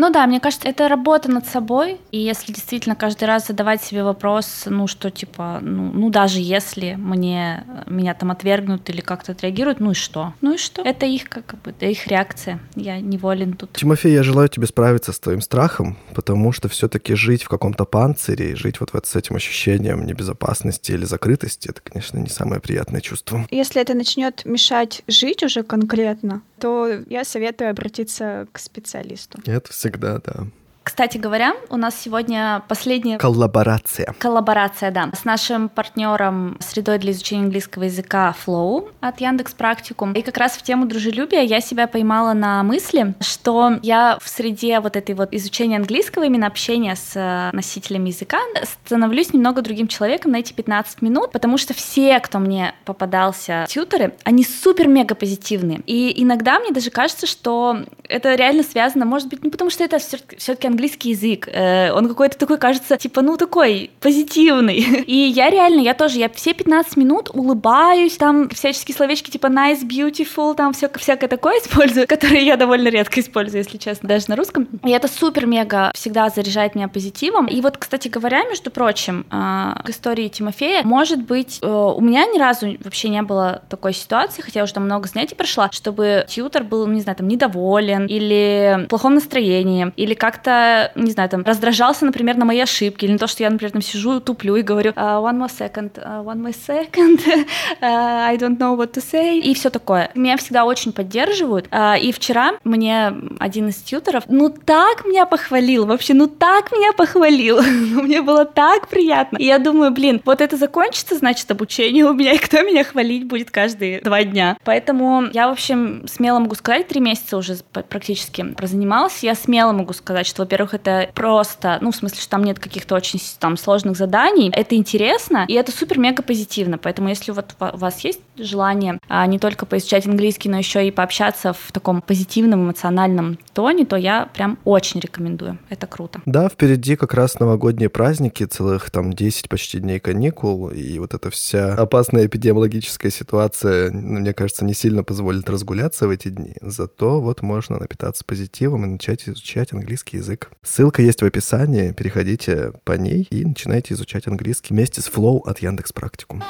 Ну да, мне кажется, это работа над собой, и если действительно каждый раз задавать себе вопрос, ну что типа, ну, ну даже если мне меня там отвергнут или как-то отреагируют, ну и что? Ну и что? Это их как бы, это их реакция. Я неволен тут. Тимофей, я желаю тебе справиться с твоим страхом, потому что все-таки жить в каком-то панцире, жить вот с этим ощущением небезопасности или закрытости, это, конечно, не самое приятное чувство. Если это начнет мешать жить уже конкретно, то я советую обратиться к специалисту. Это всегда, да. Кстати говоря, у нас сегодня последняя коллаборация. Коллаборация, да, с нашим партнером средой для изучения английского языка Flow от Яндекс Практикум. И как раз в тему дружелюбия я себя поймала на мысли, что я в среде вот этой вот изучения английского, именно общения с э, носителями языка, становлюсь немного другим человеком на эти 15 минут, потому что все, кто мне попадался, тьютеры, они супер-мега позитивные. И иногда мне даже кажется, что это реально связано, может быть, ну потому что это все-таки английский язык. Э, он какой-то такой, кажется, типа, ну, такой позитивный. И я реально, я тоже, я все 15 минут улыбаюсь, там всяческие словечки типа nice, beautiful, там все, всякое такое использую, которые я довольно редко использую, если честно, даже на русском. И это супер-мега всегда заряжает меня позитивом. И вот, кстати говоря, между прочим, э, к истории Тимофея, может быть, э, у меня ни разу вообще не было такой ситуации, хотя я уже там много занятий прошла, чтобы тьютер был, не знаю, там, недоволен или в плохом настроении, или как-то не знаю, там, раздражался, например, на мои ошибки, или на то, что я, например, там сижу, туплю и говорю uh, one more second, uh, one more second, uh, I don't know what to say, и все такое. Меня всегда очень поддерживают, uh, и вчера мне один из тьютеров, ну так меня похвалил, вообще, ну так меня похвалил, ну, мне было так приятно. И я думаю, блин, вот это закончится, значит, обучение у меня, и кто меня хвалить будет каждые два дня. Поэтому я, в общем, смело могу сказать, три месяца уже практически прозанималась, я смело могу сказать, что во-первых, это просто, ну, в смысле, что там нет каких-то очень там сложных заданий. Это интересно, и это супер-мега позитивно. Поэтому, если вот у вас есть желание а, не только поизучать английский, но еще и пообщаться в таком позитивном эмоциональном тоне, то я прям очень рекомендую. Это круто. Да, впереди как раз новогодние праздники, целых там 10 почти дней каникул, и вот эта вся опасная эпидемиологическая ситуация, мне кажется, не сильно позволит разгуляться в эти дни. Зато вот можно напитаться позитивом и начать изучать английский язык. Ссылка есть в описании, переходите по ней и начинайте изучать английский вместе с Flow от Яндекс Практикум.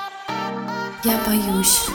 Я боюсь.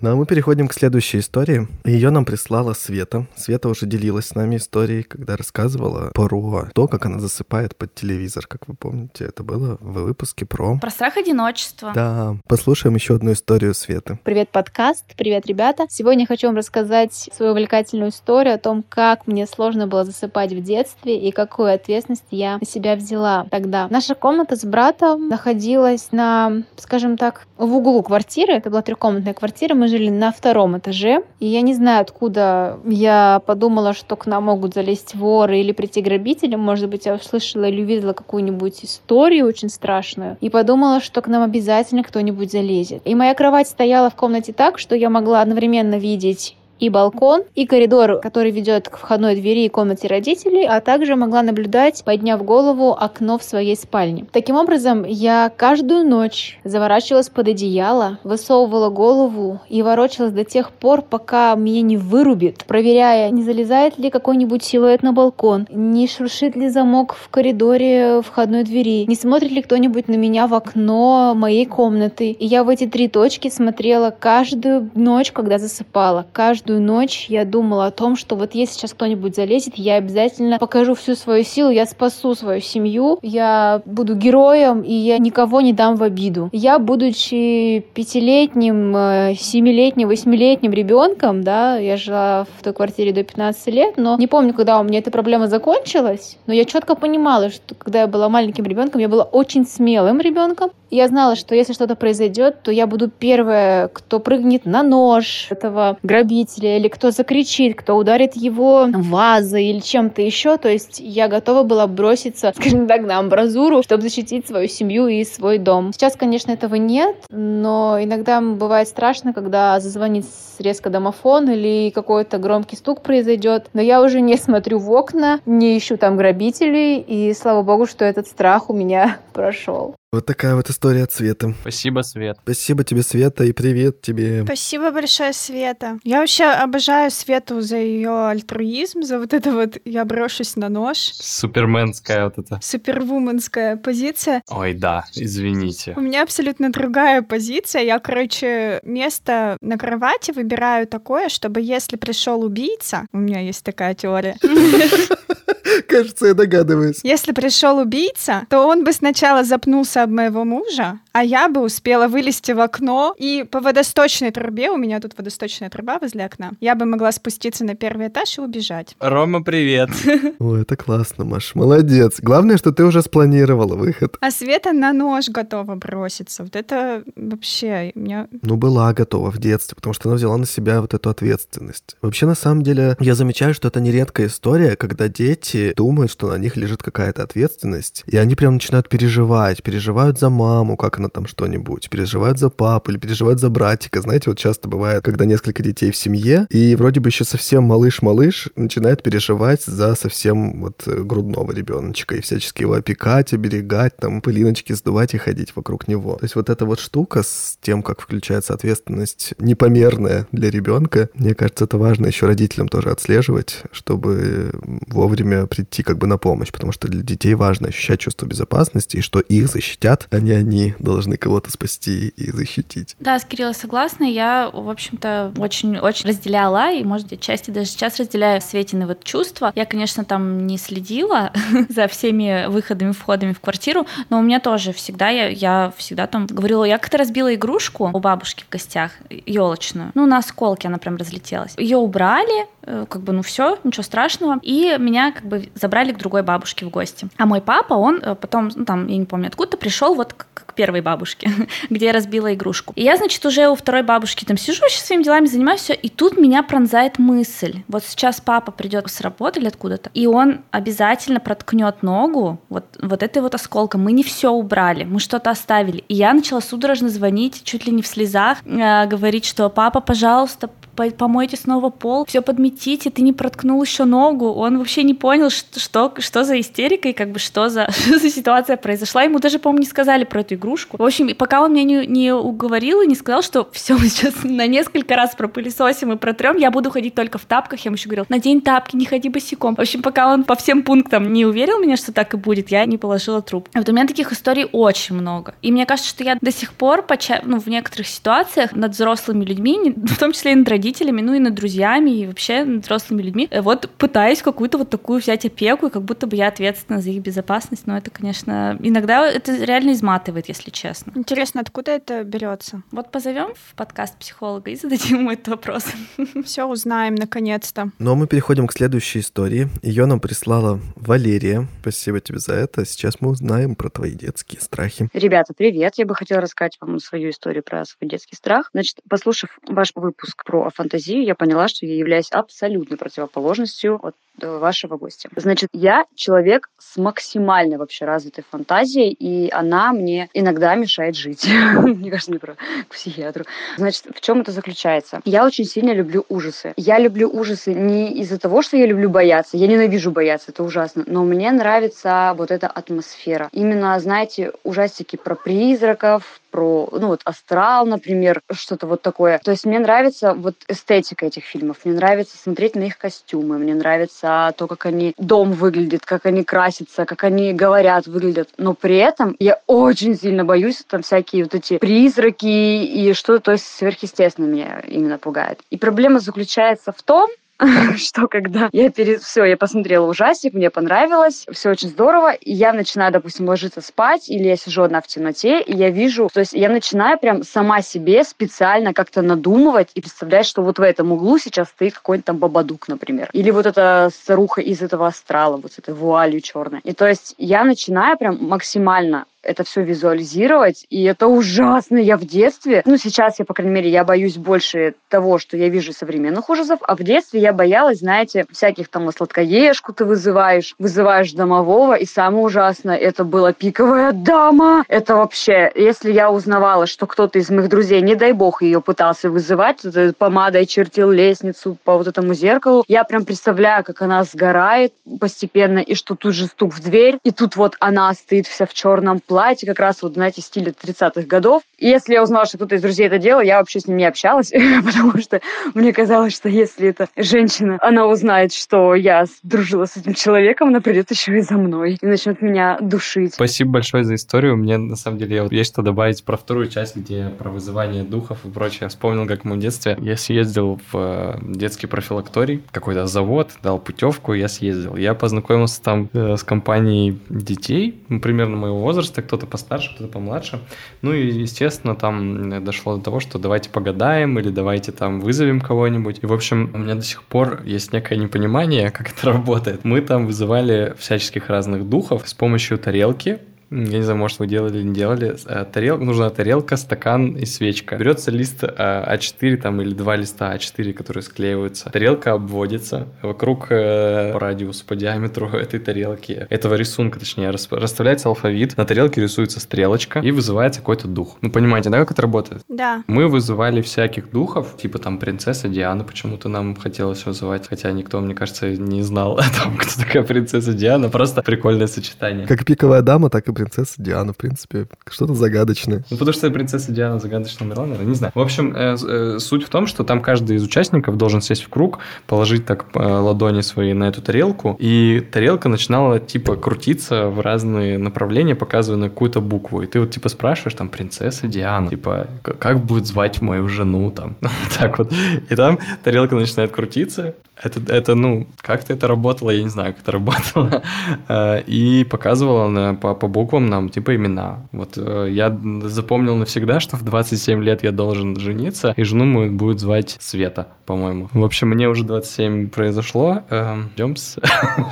Ну а мы переходим к следующей истории. Ее нам прислала Света. Света уже делилась с нами историей, когда рассказывала про то, как она засыпает под телевизор. Как вы помните, это было в выпуске про... Про страх одиночества. Да. Послушаем еще одну историю Светы. Привет, подкаст. Привет, ребята. Сегодня хочу вам рассказать свою увлекательную историю о том, как мне сложно было засыпать в детстве и какую ответственность я на себя взяла тогда. Наша комната с братом находилась на, скажем так, в углу квартиры. Это была трехкомнатная квартира. Мы жили на втором этаже. И я не знаю, откуда я подумала, что к нам могут залезть воры или прийти грабители. Может быть, я услышала или увидела какую-нибудь историю очень страшную. И подумала, что к нам обязательно кто-нибудь залезет. И моя кровать стояла в комнате так, что я могла одновременно видеть и балкон, и коридор, который ведет к входной двери и комнате родителей, а также могла наблюдать, подняв голову, окно в своей спальне. Таким образом, я каждую ночь заворачивалась под одеяло, высовывала голову и ворочалась до тех пор, пока меня не вырубит, проверяя, не залезает ли какой-нибудь силуэт на балкон, не шуршит ли замок в коридоре входной двери, не смотрит ли кто-нибудь на меня в окно моей комнаты. И я в эти три точки смотрела каждую ночь, когда засыпала, каждую каждую ночь я думала о том, что вот если сейчас кто-нибудь залезет, я обязательно покажу всю свою силу, я спасу свою семью, я буду героем, и я никого не дам в обиду. Я, будучи пятилетним, э, семилетним, восьмилетним ребенком, да, я жила в той квартире до 15 лет, но не помню, когда у меня эта проблема закончилась, но я четко понимала, что когда я была маленьким ребенком, я была очень смелым ребенком, я знала, что если что-то произойдет, то я буду первая, кто прыгнет на нож этого грабителя, или кто закричит, кто ударит его вазой или чем-то еще. То есть я готова была броситься, скажем так, на амбразуру, чтобы защитить свою семью и свой дом. Сейчас, конечно, этого нет, но иногда бывает страшно, когда зазвонит резко домофон или какой-то громкий стук произойдет. Но я уже не смотрю в окна, не ищу там грабителей, и слава богу, что этот страх у меня прошел. Вот такая вот история от Света. Спасибо, Свет. Спасибо тебе, Света, и привет тебе. Спасибо большое, Света. Я вообще обожаю Свету за ее альтруизм, за вот это вот «я брошусь на нож». Суперменская вот эта. Супервуменская позиция. Ой, да, извините. У меня абсолютно другая позиция. Я, короче, место на кровати выбираю такое, чтобы если пришел убийца, у меня есть такая теория, Кажется, я догадываюсь. если пришел убийца, то он бы сначала запнулся об моего мужа, а я бы успела вылезти в окно и по водосточной трубе, у меня тут водосточная труба возле окна, я бы могла спуститься на первый этаж и убежать. Рома, привет. Ой, это классно, Маш, молодец. Главное, что ты уже спланировала выход. А Света на нож готова броситься. Вот это вообще... Меня... Ну, была готова в детстве, потому что она взяла на себя вот эту ответственность. Вообще, на самом деле, я замечаю, что это нередкая история, когда дети думают, что на них лежит какая-то ответственность, и они прям начинают переживать, переживают за маму, как она там что-нибудь, переживают за папу или переживают за братика. Знаете, вот часто бывает, когда несколько детей в семье, и вроде бы еще совсем малыш-малыш начинает переживать за совсем вот э, грудного ребеночка и всячески его опекать, оберегать, там пылиночки сдувать и ходить вокруг него. То есть вот эта вот штука с тем, как включается ответственность непомерная для ребенка, мне кажется, это важно еще родителям тоже отслеживать, чтобы вовремя прийти как бы на помощь, потому что для детей важно ощущать чувство безопасности что их защитят, а не они должны кого-то спасти и защитить. Да, с Кириллом согласна. Я, в общем-то, очень-очень разделяла, и, может, отчасти даже сейчас разделяю Светины вот чувства. Я, конечно, там не следила за всеми выходами, входами в квартиру, но у меня тоже всегда, я, я всегда там говорила, я как-то разбила игрушку у бабушки в гостях, елочную. Ну, на осколки она прям разлетелась. Ее убрали, э, как бы, ну все, ничего страшного. И меня как бы забрали к другой бабушке в гости. А мой папа, он э, потом, ну там, я не помню откуда, пришел вот к, к первой бабушке, где я разбила игрушку. И я, значит, уже у второй бабушки там сижу, сейчас своими делами занимаюсь, все, и тут меня пронзает мысль. Вот сейчас папа придет с работы или откуда-то, и он обязательно проткнет ногу вот, вот этой вот осколком. Мы не все убрали, мы что-то оставили. И я начала судорожно звонить, чуть ли не в слезах, э, говорить, что папа, пожалуйста, по- помойте снова пол, все подметите, ты не проткнул еще ногу. Он вообще не понял, что, что, что за истерика и как бы что за, что за ситуация произошла. Ему даже, по-моему, не сказали про эту игрушку. В общем, пока он меня не, не уговорил и не сказал, что все, мы сейчас на несколько раз пропылесосим и протрем, я буду ходить только в тапках. Я ему еще говорил, надень тапки, не ходи босиком. В общем, пока он по всем пунктам не уверил меня, что так и будет, я не положила труп. Вот у меня таких историй очень много. И мне кажется, что я до сих пор поча- ну, в некоторых ситуациях над взрослыми людьми, в том числе и над родителями, ну и над друзьями, и вообще над взрослыми людьми, э, вот пытаюсь какую-то вот такую взять опеку, и как будто бы я ответственна за их безопасность, но это, конечно, иногда это реально изматывает, если честно. Интересно, откуда это берется? Вот позовем в подкаст психолога и зададим ему этот вопрос. Все узнаем наконец-то. Ну а мы переходим к следующей истории. Ее нам прислала Валерия. Спасибо тебе за это. Сейчас мы узнаем про твои детские страхи. Ребята, привет! Я бы хотела рассказать вам свою историю про свой детский страх. Значит, послушав ваш выпуск про фантазию, я поняла, что я являюсь абсолютной противоположностью от вашего гостя. Значит, я человек с максимально вообще развитой фантазией, и она мне иногда мешает жить. Мне кажется, не про к психиатру. Значит, в чем это заключается? Я очень сильно люблю ужасы. Я люблю ужасы не из-за того, что я люблю бояться. Я ненавижу бояться, это ужасно. Но мне нравится вот эта атмосфера. Именно, знаете, ужастики про призраков, про, ну вот, астрал, например, что-то вот такое. То есть мне нравится вот эстетика этих фильмов. Мне нравится смотреть на их костюмы. Мне нравится то, как они дом выглядит, как они красятся, как они говорят, выглядят. Но при этом я очень сильно боюсь там всякие вот эти призраки и что-то, то есть сверхъестественное меня именно пугает. И проблема заключается в том, что когда я перед все, я посмотрела ужастик, мне понравилось, все очень здорово, и я начинаю, допустим, ложиться спать, или я сижу одна в темноте, и я вижу, то есть я начинаю прям сама себе специально как-то надумывать и представлять, что вот в этом углу сейчас стоит какой-нибудь там бабадук, например, или вот эта старуха из этого астрала, вот с этой вуалью черной. И то есть я начинаю прям максимально это все визуализировать, и это ужасно. Я в детстве, ну сейчас я, по крайней мере, я боюсь больше того, что я вижу современных ужасов, а в детстве я боялась, знаете, всяких там сладкоежку ты вызываешь, вызываешь домового, и самое ужасное, это была пиковая дама. Это вообще, если я узнавала, что кто-то из моих друзей, не дай бог, ее пытался вызывать, помадой чертил лестницу по вот этому зеркалу, я прям представляю, как она сгорает постепенно, и что тут же стук в дверь, и тут вот она стоит вся в черном платье, платье как раз вот, знаете, стиля 30-х годов. Если я узнала, что кто-то из друзей это делал, я вообще с ним не общалась, потому что мне казалось, что если эта женщина, она узнает, что я дружила с этим человеком, она придет еще и за мной и начнет меня душить. Спасибо большое за историю. Мне, на самом деле, вот есть что добавить про вторую часть, где про вызывание духов и прочее. Я вспомнил, как мы в детстве. Я съездил в э, детский профилакторий, какой-то завод, дал путевку, я съездил. Я познакомился там э, с компанией детей, ну, примерно моего возраста, кто-то постарше, кто-то помладше. Ну и, естественно, там дошло до того, что давайте погадаем или давайте там вызовем кого-нибудь. И, в общем, у меня до сих пор есть некое непонимание, как это работает. Мы там вызывали всяческих разных духов с помощью тарелки, я не знаю, может, вы делали или не делали, э, тарелка, нужна тарелка, стакан и свечка. Берется лист А4 там или два листа А4, которые склеиваются. Тарелка обводится вокруг э, по радиусу, по диаметру этой тарелки, этого рисунка, точнее, расставляется алфавит, на тарелке рисуется стрелочка и вызывается какой-то дух. Ну, понимаете, да, как это работает? Да. Мы вызывали всяких духов, типа там принцесса Диана почему-то нам хотелось вызывать, хотя никто, мне кажется, не знал о том, кто такая принцесса Диана, просто прикольное сочетание. Как пиковая дама, так и принцесса Диана, в принципе, что-то загадочное. Ну, потому что принцесса Диана загадочно умерла, наверное, не знаю. В общем, э, э, суть в том, что там каждый из участников должен сесть в круг, положить так э, ладони свои на эту тарелку, и тарелка начинала, типа, крутиться в разные направления, показывая на какую-то букву. И ты вот, типа, спрашиваешь, там, принцесса Диана, типа, как будет звать мою жену, там, так вот. И там тарелка начинает крутиться, это, это, ну, как-то это работало, я не знаю, как это работало. Э, и показывала на, по, по буквам нам, типа, имена. Вот э, я запомнил навсегда, что в 27 лет я должен жениться, и жену мою будет звать Света, по-моему. В общем, мне уже 27 произошло. Ждем,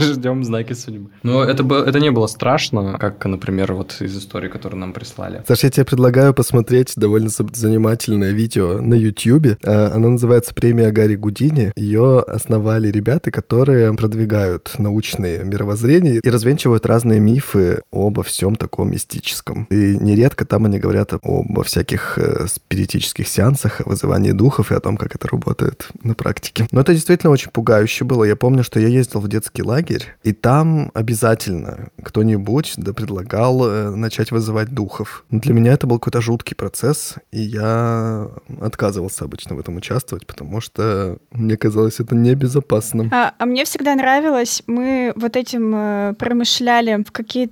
ждем знаки судьбы. Но это, это не было страшно, как, например, вот из истории, которую нам прислали. Саша, я тебе предлагаю посмотреть довольно занимательное видео на YouTube. Э, оно называется «Премия Гарри Гудини». Ее основная основали ребята, которые продвигают научные мировоззрения и развенчивают разные мифы обо всем таком мистическом. И нередко там они говорят обо всяких э, спиритических сеансах, о вызывании духов и о том, как это работает на практике. Но это действительно очень пугающе было. Я помню, что я ездил в детский лагерь, и там обязательно кто-нибудь да предлагал э, начать вызывать духов. Для меня это был какой-то жуткий процесс, и я отказывался обычно в этом участвовать, потому что мне казалось это не безопасным. А, а мне всегда нравилось, мы вот этим э, промышляли в какие...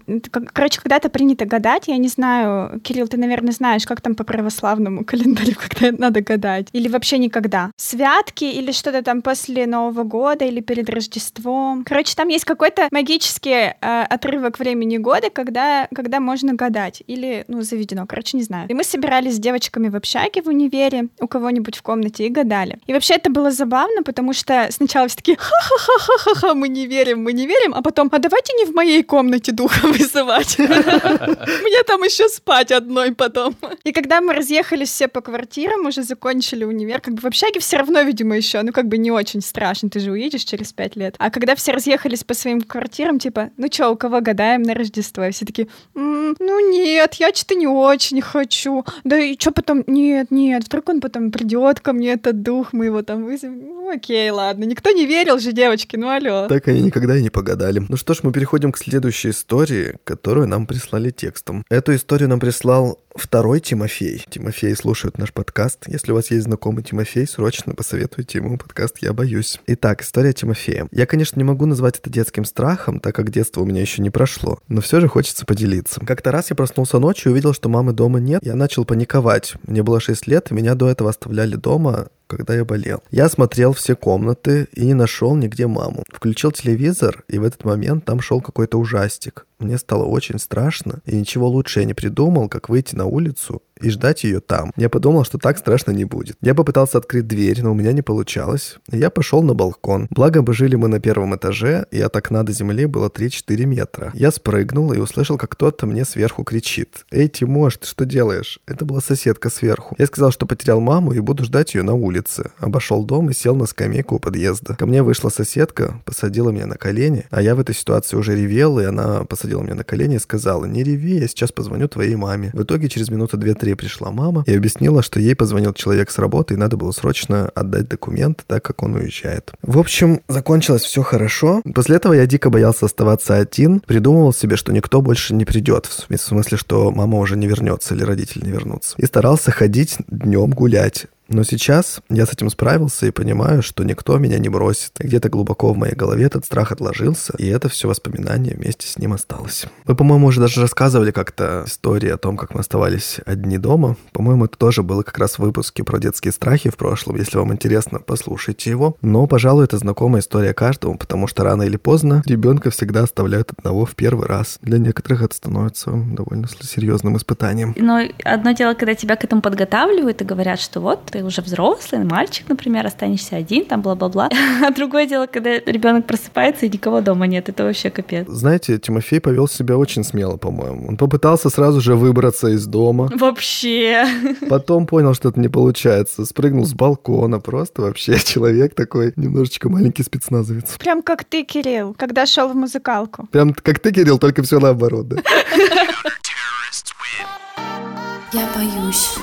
Короче, когда-то принято гадать, я не знаю, Кирилл, ты, наверное, знаешь, как там по православному календарю, когда надо гадать. Или вообще никогда. Святки или что-то там после Нового года или перед Рождеством. Короче, там есть какой-то магический э, отрывок времени года, когда, когда можно гадать. Или, ну, заведено. Короче, не знаю. И мы собирались с девочками в общаге в универе у кого-нибудь в комнате и гадали. И вообще это было забавно, потому что сначала все такие, ха-ха-ха-ха-ха, мы не верим, мы не верим, а потом, а давайте не в моей комнате духа вызывать. Мне там еще спать одной потом. И когда мы разъехались все по квартирам, уже закончили универ, как бы в общаге все равно, видимо, еще, ну как бы не очень страшно, ты же уедешь через пять лет. А когда все разъехались по своим квартирам, типа, ну что, у кого гадаем на Рождество? И все такие, ну нет, я что-то не очень хочу. Да и что потом? Нет, нет, вдруг он потом придет ко мне, этот дух, мы его там вызовем. Ну окей, ладно, Никто не верил же, девочки, ну алло. Так они никогда и не погадали. Ну что ж, мы переходим к следующей истории, которую нам прислали текстом. Эту историю нам прислал второй Тимофей. Тимофей слушает наш подкаст. Если у вас есть знакомый Тимофей, срочно посоветуйте ему подкаст «Я боюсь». Итак, история Тимофея. Я, конечно, не могу назвать это детским страхом, так как детство у меня еще не прошло, но все же хочется поделиться. Как-то раз я проснулся ночью и увидел, что мамы дома нет. Я начал паниковать. Мне было 6 лет, и меня до этого оставляли дома когда я болел. Я смотрел все комнаты и не нашел нигде маму. Включил телевизор, и в этот момент там шел какой-то ужастик. Мне стало очень страшно, и ничего лучше я не придумал, как выйти на улицу и ждать ее там. Я подумал, что так страшно не будет. Я попытался открыть дверь, но у меня не получалось. Я пошел на балкон. Благо бы жили мы на первом этаже, и от окна до земли было 3-4 метра. Я спрыгнул и услышал, как кто-то мне сверху кричит. «Эй, Тимош, ты что делаешь?» Это была соседка сверху. Я сказал, что потерял маму и буду ждать ее на улице. Обошел дом и сел на скамейку у подъезда. Ко мне вышла соседка, посадила меня на колени, а я в этой ситуации уже ревел, и она посадила посадила меня на колени и сказала, не реви, я сейчас позвоню твоей маме. В итоге через минуты две-три пришла мама и объяснила, что ей позвонил человек с работы, и надо было срочно отдать документы, так как он уезжает. В общем, закончилось все хорошо. После этого я дико боялся оставаться один, придумывал себе, что никто больше не придет, в смысле, что мама уже не вернется или родители не вернутся. И старался ходить днем гулять. Но сейчас я с этим справился и понимаю, что никто меня не бросит. Где-то глубоко в моей голове этот страх отложился, и это все воспоминание вместе с ним осталось. Мы, по-моему, уже даже рассказывали как-то истории о том, как мы оставались одни дома. По-моему, это тоже было как раз в выпуске про детские страхи в прошлом. Если вам интересно, послушайте его. Но, пожалуй, это знакомая история каждому, потому что рано или поздно ребенка всегда оставляют одного в первый раз. Для некоторых это становится довольно серьезным испытанием. Но одно дело, когда тебя к этому подготавливают и говорят, что вот ты уже взрослый, мальчик, например, останешься один, там бла-бла-бла. А другое дело, когда ребенок просыпается и никого дома нет, это вообще капец. Знаете, Тимофей повел себя очень смело, по-моему. Он попытался сразу же выбраться из дома. Вообще. Потом понял, что это не получается. Спрыгнул с балкона. Просто вообще человек такой немножечко маленький спецназовец. Прям как ты, Кирилл, когда шел в музыкалку. Прям как ты, Кирилл, только все наоборот, да? Я боюсь.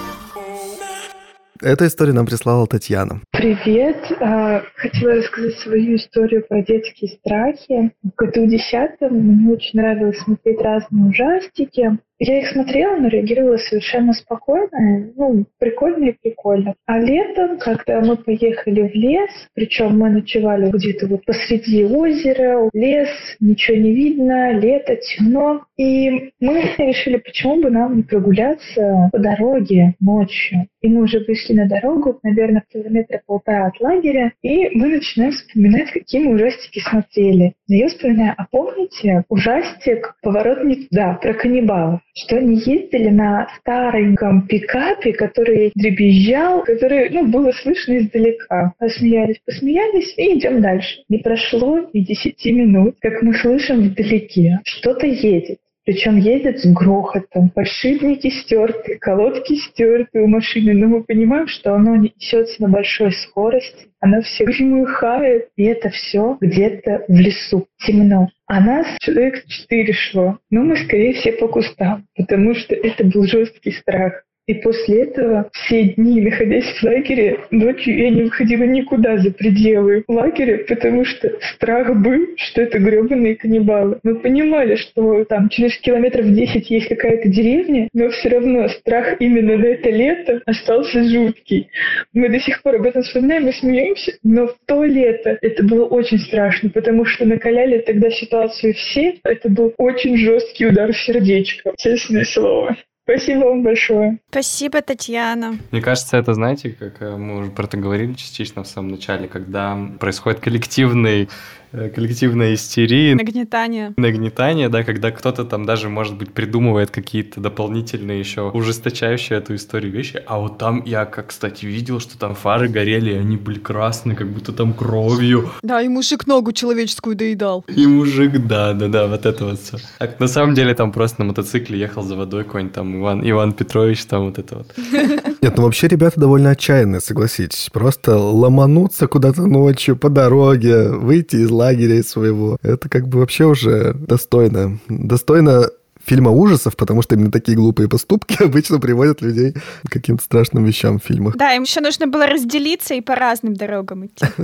Эту историю нам прислала Татьяна. Привет. А, хотела рассказать свою историю про детские страхи. В году десятом мне очень нравилось смотреть разные ужастики. Я их смотрела, но реагировала совершенно спокойно. Ну, прикольно и прикольно. А летом, когда мы поехали в лес, причем мы ночевали где-то вот посреди озера, лес, ничего не видно, лето, темно. И мы решили, почему бы нам не прогуляться по дороге ночью. И мы уже вышли на дорогу, наверное, километра полтора от лагеря, и мы начинаем вспоминать, какие мы ужастики смотрели. Я вспоминаю, а помните ужастик «Поворот не туда» про каннибалов? Что они ездили на стареньком пикапе, который дребезжал, который, ну, было слышно издалека. Посмеялись, посмеялись и идем дальше. Не прошло и десяти минут, как мы слышим вдалеке, что-то едет. Причем ездят с грохотом. Подшипники стерты, колодки стерты у машины. Но мы понимаем, что оно несется на большой скорости. Оно все громыхает. И это все где-то в лесу. Темно. А нас человек четыре шло. Но мы скорее все по кустам, потому что это был жесткий страх. И после этого все дни, находясь в лагере, ночью я не выходила никуда за пределы лагеря, потому что страх был, что это гребаные каннибалы. Мы понимали, что там через километров 10 есть какая-то деревня, но все равно страх именно на это лето остался жуткий. Мы до сих пор об этом вспоминаем и смеемся, но в то лето это было очень страшно, потому что накаляли тогда ситуацию все. Это был очень жесткий удар в сердечко, честное слово. Спасибо вам большое. Спасибо, Татьяна. Мне кажется, это, знаете, как э, мы уже про это говорили частично в самом начале, когда происходит коллективный коллективная истерия. Нагнетание. Нагнетание, да, когда кто-то там даже, может быть, придумывает какие-то дополнительные еще ужесточающие эту историю вещи. А вот там я, как, кстати, видел, что там фары горели, и они были красные, как будто там кровью. Да, и мужик ногу человеческую доедал. И мужик, да, да, да, вот это вот все. А на самом деле там просто на мотоцикле ехал за водой какой-нибудь там Иван, Иван Петрович, там вот это вот. Нет, ну вообще ребята довольно отчаянные, согласитесь. Просто ломануться куда-то ночью по дороге, выйти из лагеря своего. Это как бы вообще уже достойно. Достойно фильма ужасов, потому что именно такие глупые поступки обычно приводят людей к каким-то страшным вещам в фильмах. Да, им еще нужно было разделиться и по разным дорогам идти.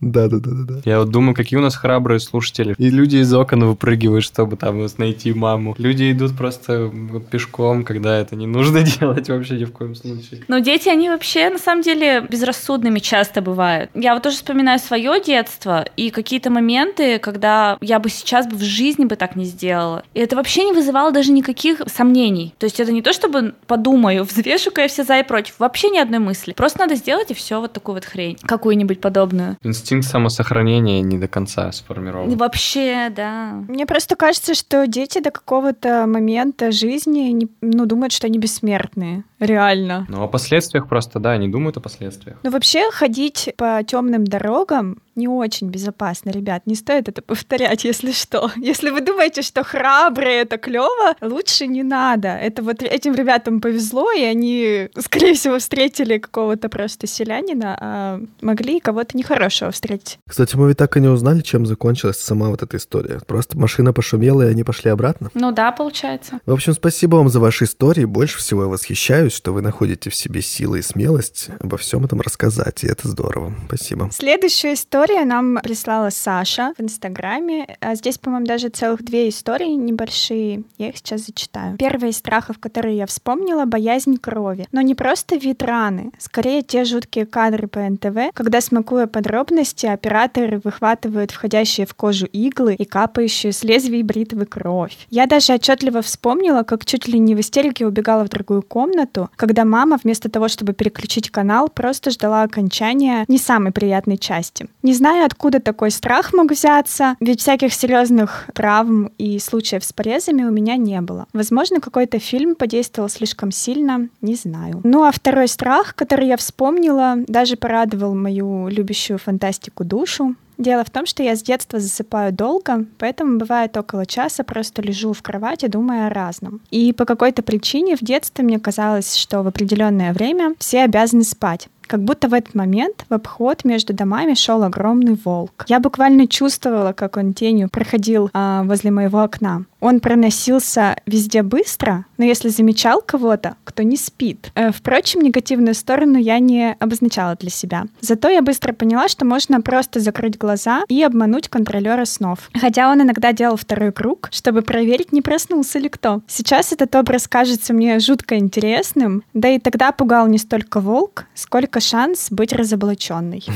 Да, да, да, да. Я вот думаю, какие у нас храбрые слушатели. И люди из окон выпрыгивают, чтобы там найти маму. Люди идут просто пешком, когда это не нужно делать вообще ни в коем случае. Но дети, они вообще на самом деле безрассудными часто бывают. Я вот тоже вспоминаю свое детство и какие-то моменты, когда я бы сейчас бы в жизни бы так не сделала. И это вообще не вызывало вызывало даже никаких сомнений. То есть это не то, чтобы подумаю, взвешу-ка я все за и против. Вообще ни одной мысли. Просто надо сделать и все вот такую вот хрень. Какую-нибудь подобную. Инстинкт самосохранения не до конца сформирован. Вообще, да. Мне просто кажется, что дети до какого-то момента жизни не, ну, думают, что они бессмертные. Реально. Ну, о последствиях просто, да, не думают о последствиях. Ну, вообще, ходить по темным дорогам не очень безопасно, ребят. Не стоит это повторять, если что. Если вы думаете, что храбрые это клево, лучше не надо. Это вот этим ребятам повезло, и они, скорее всего, встретили какого-то просто селянина, а могли кого-то нехорошего встретить. Кстати, мы ведь так и не узнали, чем закончилась сама вот эта история. Просто машина пошумела, и они пошли обратно. Ну да, получается. В общем, спасибо вам за ваши истории. Больше всего я восхищаюсь, что вы находите в себе силы и смелость обо всем этом рассказать, и это здорово. Спасибо. Следующая история нам прислала Саша в Инстаграме. А здесь, по-моему, даже целых две истории небольшие. Я их сейчас зачитаю. Первая из страхов, которые я вспомнила, боязнь крови. Но не просто вид раны, скорее те жуткие кадры по НТВ, когда, смакуя подробности, операторы выхватывают входящие в кожу иглы и капающую с лезвий бритвы кровь. Я даже отчетливо вспомнила, как чуть ли не в истерике убегала в другую комнату, когда мама вместо того, чтобы переключить канал, просто ждала окончания не самой приятной части. Не знаю, откуда такой страх мог взяться, ведь всяких серьезных травм и случаев с порезами у меня не было. Возможно, какой-то фильм подействовал слишком сильно, не знаю. Ну а второй страх, который я вспомнила, даже порадовал мою любящую фантастику душу. Дело в том, что я с детства засыпаю долго, поэтому бывает около часа просто лежу в кровати, думая о разном. И по какой-то причине в детстве мне казалось, что в определенное время все обязаны спать как будто в этот момент в обход между домами шел огромный волк. Я буквально чувствовала, как он тенью проходил а, возле моего окна. Он проносился везде быстро, но если замечал кого-то, кто не спит. Э, впрочем, негативную сторону я не обозначала для себя. Зато я быстро поняла, что можно просто закрыть глаза и обмануть контролера снов. Хотя он иногда делал второй круг, чтобы проверить, не проснулся ли кто. Сейчас этот образ кажется мне жутко интересным, да и тогда пугал не столько волк, сколько шанс быть разоблаченной.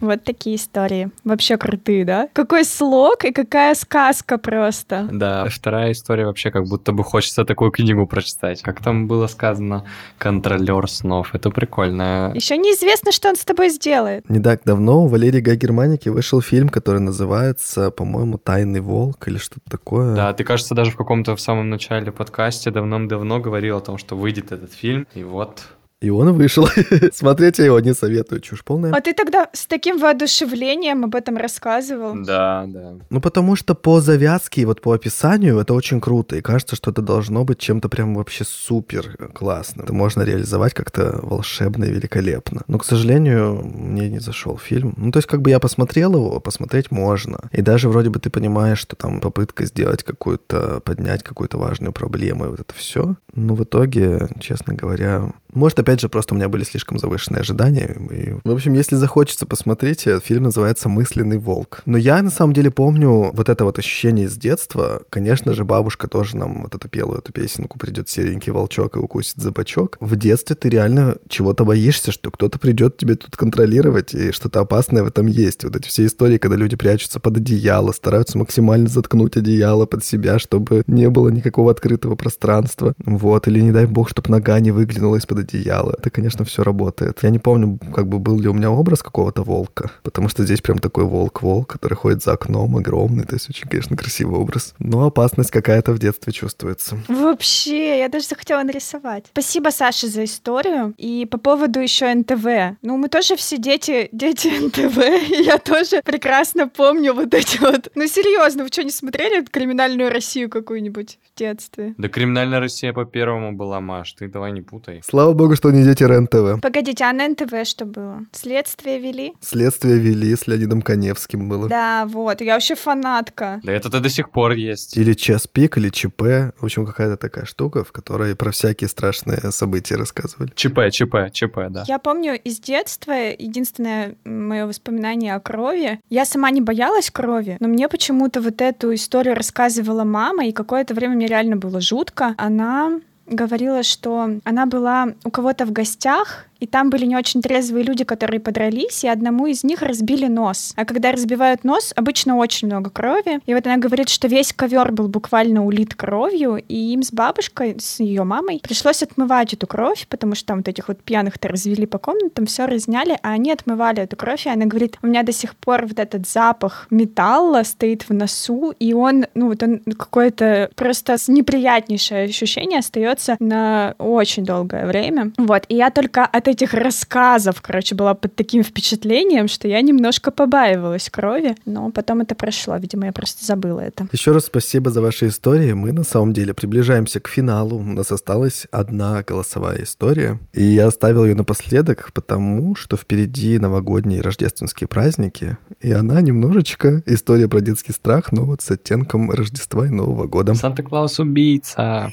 Вот такие истории. Вообще крутые, да? Какой слог и какая сказка просто. Да, а вторая история вообще как будто бы хочется такую книгу прочитать. Как там было сказано, контролер снов. Это прикольно. Еще неизвестно, что он с тобой сделает. Не так давно у Валерии Гай Германики вышел фильм, который называется, по-моему, «Тайный волк» или что-то такое. Да, ты, кажется, даже в каком-то в самом начале подкасте давным-давно говорил о том, что выйдет этот фильм. И вот и он вышел. Смотреть я его не советую, чушь полная. А ты тогда с таким воодушевлением об этом рассказывал? Да, да. Ну, потому что по завязке и вот по описанию это очень круто. И кажется, что это должно быть чем-то прям вообще супер классно. Это можно реализовать как-то волшебно и великолепно. Но, к сожалению, мне не зашел фильм. Ну, то есть, как бы я посмотрел его, посмотреть можно. И даже вроде бы ты понимаешь, что там попытка сделать какую-то, поднять какую-то важную проблему, и вот это все. Но в итоге, честно говоря, может, опять же, просто у меня были слишком завышенные ожидания. И... В общем, если захочется, посмотрите. Фильм называется «Мысленный волк». Но я, на самом деле, помню вот это вот ощущение из детства. Конечно же, бабушка тоже нам вот эту пела эту песенку «Придет серенький волчок и укусит за бочок». В детстве ты реально чего-то боишься, что кто-то придет тебе тут контролировать, и что-то опасное в этом есть. Вот эти все истории, когда люди прячутся под одеяло, стараются максимально заткнуть одеяло под себя, чтобы не было никакого открытого пространства. Вот, или не дай бог, чтобы нога не выглянула из-под одеяла. Это, конечно, все работает. Я не помню, как бы был ли у меня образ какого-то волка, потому что здесь прям такой волк-волк, который ходит за окном, огромный, то есть очень, конечно, красивый образ. Но опасность какая-то в детстве чувствуется. Вообще, я даже захотела нарисовать. Спасибо, Саша, за историю. И по поводу еще НТВ. Ну, мы тоже все дети, дети НТВ, и я тоже прекрасно помню вот эти вот... Ну, серьезно, вы что, не смотрели криминальную Россию какую-нибудь в детстве? Да криминальная Россия по первому была, Маш, ты давай не путай. Слава богу, что не дети РЕН-ТВ. Погодите, а на НТВ что было? Следствие вели? Следствие вели с Леонидом Коневским было. Да, вот, я вообще фанатка. Да это-то до сих пор есть. Или час пик, или ЧП. В общем, какая-то такая штука, в которой про всякие страшные события рассказывали. ЧП, ЧП, ЧП, да. Я помню из детства, единственное мое воспоминание о крови, я сама не боялась крови, но мне почему-то вот эту историю рассказывала мама, и какое-то время мне реально было жутко. Она говорила, что она была у кого-то в гостях, и там были не очень трезвые люди, которые подрались, и одному из них разбили нос. А когда разбивают нос, обычно очень много крови. И вот она говорит, что весь ковер был буквально улит кровью, и им с бабушкой, с ее мамой, пришлось отмывать эту кровь, потому что там вот этих вот пьяных-то развели по комнатам, все разняли, а они отмывали эту кровь, и она говорит, у меня до сих пор вот этот запах металла стоит в носу, и он, ну вот он какое-то просто неприятнейшее ощущение остается на очень долгое время. Вот, и я только от этих рассказов, короче, была под таким впечатлением, что я немножко побаивалась крови, но потом это прошло, видимо, я просто забыла это. Еще раз спасибо за ваши истории. Мы на самом деле приближаемся к финалу. У нас осталась одна голосовая история, и я оставил ее напоследок, потому что впереди новогодние и рождественские праздники, и она немножечко история про детский страх, но вот с оттенком Рождества и Нового года. Санта-Клаус убийца.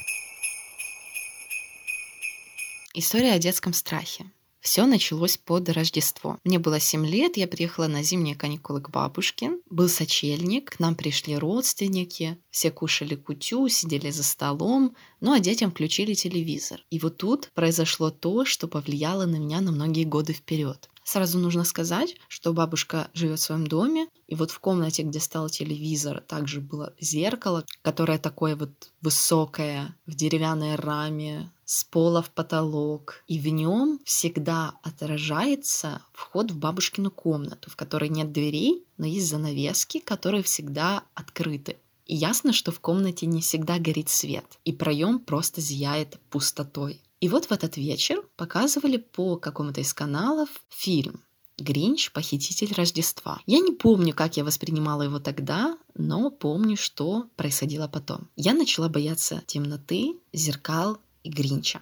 История о детском страхе. Все началось под Рождество. Мне было 7 лет, я приехала на зимние каникулы к бабушке. Был сочельник, к нам пришли родственники, все кушали кутю, сидели за столом, ну а детям включили телевизор. И вот тут произошло то, что повлияло на меня на многие годы вперед. Сразу нужно сказать, что бабушка живет в своем доме, и вот в комнате, где стал телевизор, также было зеркало, которое такое вот высокое, в деревянной раме, с пола в потолок, и в нем всегда отражается вход в бабушкину комнату, в которой нет дверей, но есть занавески, которые всегда открыты. И ясно, что в комнате не всегда горит свет, и проем просто зияет пустотой. И вот в этот вечер показывали по какому-то из каналов фильм Гринч – похититель Рождества. Я не помню, как я воспринимала его тогда, но помню, что происходило потом. Я начала бояться темноты, зеркал и Гринча.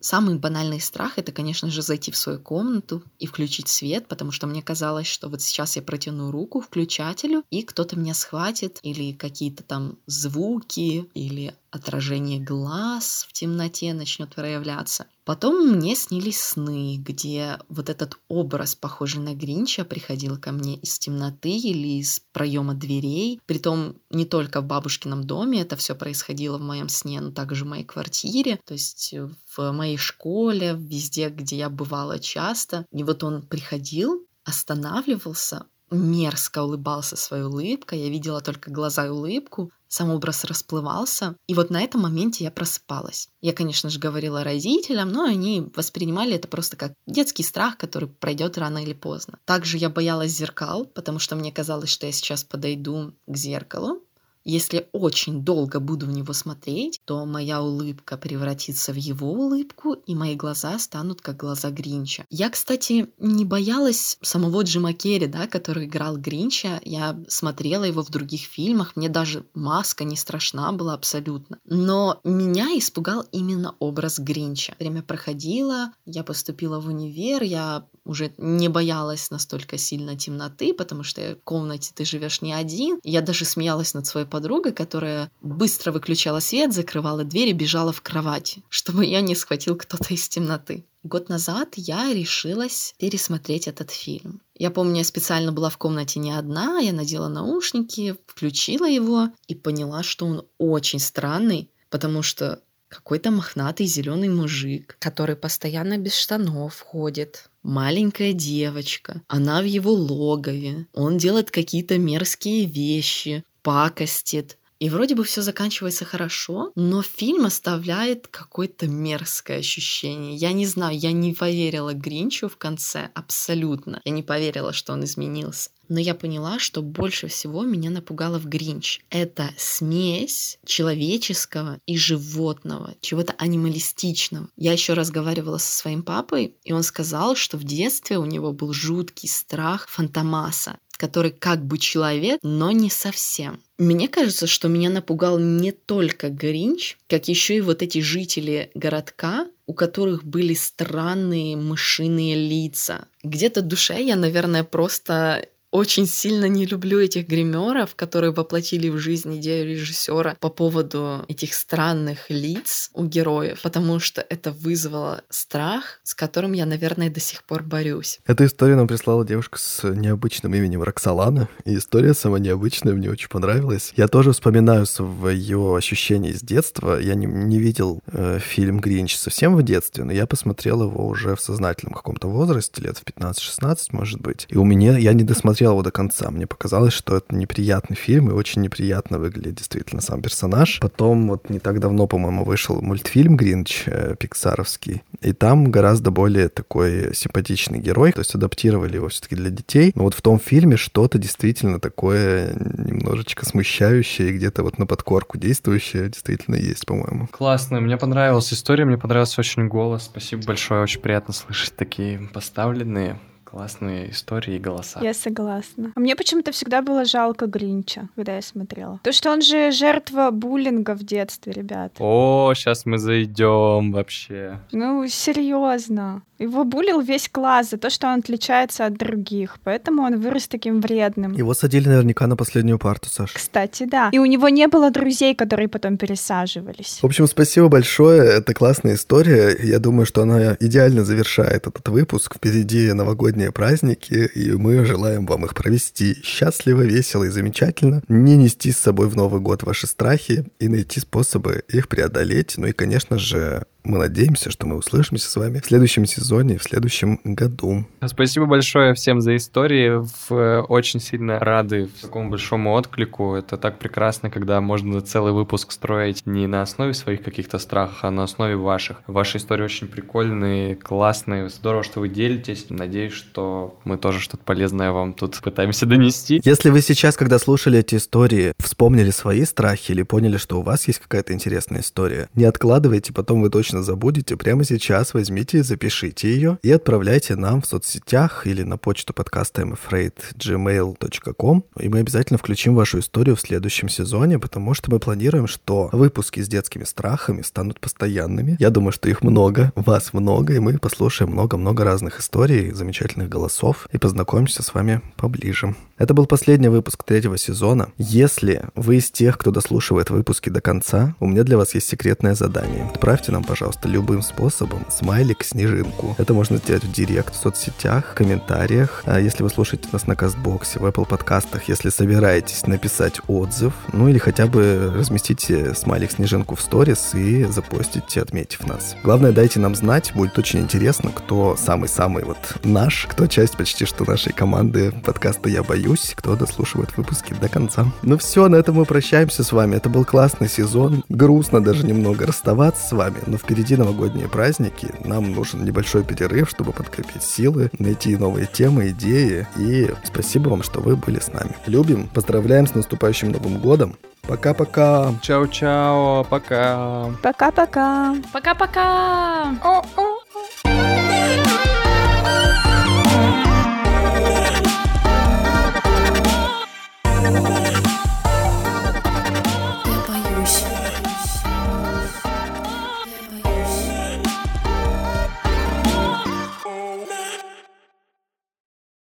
Самый банальный страх — это, конечно же, зайти в свою комнату и включить свет, потому что мне казалось, что вот сейчас я протяну руку включателю, и кто-то меня схватит, или какие-то там звуки, или отражение глаз в темноте начнет проявляться. Потом мне снились сны, где вот этот образ, похожий на Гринча, приходил ко мне из темноты или из проема дверей. Притом не только в бабушкином доме это все происходило в моем сне, но также в моей квартире, то есть в моей школе, везде, где я бывала часто. И вот он приходил, останавливался, мерзко улыбался своей улыбкой, я видела только глаза и улыбку, сам образ расплывался, и вот на этом моменте я просыпалась. Я, конечно же, говорила родителям, но они воспринимали это просто как детский страх, который пройдет рано или поздно. Также я боялась зеркал, потому что мне казалось, что я сейчас подойду к зеркалу, если очень долго буду в него смотреть, то моя улыбка превратится в его улыбку, и мои глаза станут как глаза Гринча. Я, кстати, не боялась самого Джима Керри, да, который играл Гринча. Я смотрела его в других фильмах, мне даже маска не страшна была абсолютно. Но меня испугал именно образ Гринча. Время проходило, я поступила в универ, я уже не боялась настолько сильно темноты, потому что в комнате ты живешь не один. Я даже смеялась над своей которая быстро выключала свет, закрывала дверь и бежала в кровать, чтобы я не схватил кто-то из темноты. Год назад я решилась пересмотреть этот фильм. Я помню, я специально была в комнате не одна, я надела наушники, включила его и поняла, что он очень странный, потому что какой-то мохнатый зеленый мужик, который постоянно без штанов ходит. Маленькая девочка, она в его логове. Он делает какие-то мерзкие вещи, пакостит. И вроде бы все заканчивается хорошо, но фильм оставляет какое-то мерзкое ощущение. Я не знаю, я не поверила Гринчу в конце абсолютно. Я не поверила, что он изменился. Но я поняла, что больше всего меня напугало в Гринч. Это смесь человеческого и животного, чего-то анималистичного. Я еще разговаривала со своим папой, и он сказал, что в детстве у него был жуткий страх Фантомаса который как бы человек, но не совсем. Мне кажется, что меня напугал не только Гринч, как еще и вот эти жители городка, у которых были странные мышиные лица. Где-то душе я, наверное, просто очень сильно не люблю этих гримеров, которые воплотили в жизнь идею режиссера по поводу этих странных лиц у героев, потому что это вызвало страх, с которым я, наверное, до сих пор борюсь. Эту историю нам прислала девушка с необычным именем Роксолана, и история сама необычная, мне очень понравилась. Я тоже вспоминаю свое ощущение из детства. Я не, не видел э, фильм «Гринч» совсем в детстве, но я посмотрел его уже в сознательном каком-то возрасте, лет в 15-16, может быть. И у меня, я не досмотрел его до конца. Мне показалось, что это неприятный фильм, и очень неприятно выглядит действительно сам персонаж. Потом вот не так давно, по-моему, вышел мультфильм «Гринч» э, пиксаровский, и там гораздо более такой симпатичный герой, то есть адаптировали его все-таки для детей. Но вот в том фильме что-то действительно такое немножечко смущающее и где-то вот на подкорку действующее действительно есть, по-моему. Классно, мне понравилась история, мне понравился очень голос. Спасибо большое, очень приятно слышать такие поставленные классные истории и голоса. Я согласна. А мне почему-то всегда было жалко Гринча, когда я смотрела. То, что он же жертва буллинга в детстве, ребят. О, сейчас мы зайдем вообще. Ну, серьезно. Его булил весь класс за то, что он отличается от других, поэтому он вырос таким вредным. Его садили наверняка на последнюю парту, Саша. Кстати, да. И у него не было друзей, которые потом пересаживались. В общем, спасибо большое. Это классная история. Я думаю, что она идеально завершает этот выпуск. Впереди новогодние праздники, и мы желаем вам их провести счастливо, весело и замечательно. Не нести с собой в Новый год ваши страхи и найти способы их преодолеть. Ну и, конечно же, мы надеемся, что мы услышимся с вами в следующем сезоне, в следующем году. Спасибо большое всем за истории. В, очень сильно рады такому большому отклику. Это так прекрасно, когда можно целый выпуск строить не на основе своих каких-то страхов, а на основе ваших. Ваши истории очень прикольные, классные. Здорово, что вы делитесь. Надеюсь, что мы тоже что-то полезное вам тут пытаемся донести. Если вы сейчас, когда слушали эти истории, вспомнили свои страхи или поняли, что у вас есть какая-то интересная история, не откладывайте, потом вы точно точно забудете, прямо сейчас возьмите и запишите ее и отправляйте нам в соцсетях или на почту подкаста mfraid.gmail.com. И мы обязательно включим вашу историю в следующем сезоне, потому что мы планируем, что выпуски с детскими страхами станут постоянными. Я думаю, что их много, вас много, и мы послушаем много-много разных историй, замечательных голосов и познакомимся с вами поближе. Это был последний выпуск третьего сезона. Если вы из тех, кто дослушивает выпуски до конца, у меня для вас есть секретное задание. Отправьте нам, пожалуйста, любым способом смайлик снежинку. Это можно сделать в директ, в соцсетях, в комментариях. А если вы слушаете нас на Кастбоксе, в Apple подкастах, если собираетесь написать отзыв, ну или хотя бы разместите смайлик снежинку в сторис и запостите, отметив нас. Главное, дайте нам знать, будет очень интересно, кто самый-самый вот наш, кто часть почти что нашей команды подкаста «Я боюсь» кто дослушивает выпуски до конца. Ну все, на этом мы прощаемся с вами. Это был классный сезон. Грустно даже немного расставаться с вами, но впереди новогодние праздники. Нам нужен небольшой перерыв, чтобы подкопить силы, найти новые темы, идеи. И спасибо вам, что вы были с нами. Любим, поздравляем с наступающим Новым годом. Пока-пока. Чао-чао. Пока. Пока-пока. Пока-пока. О-о.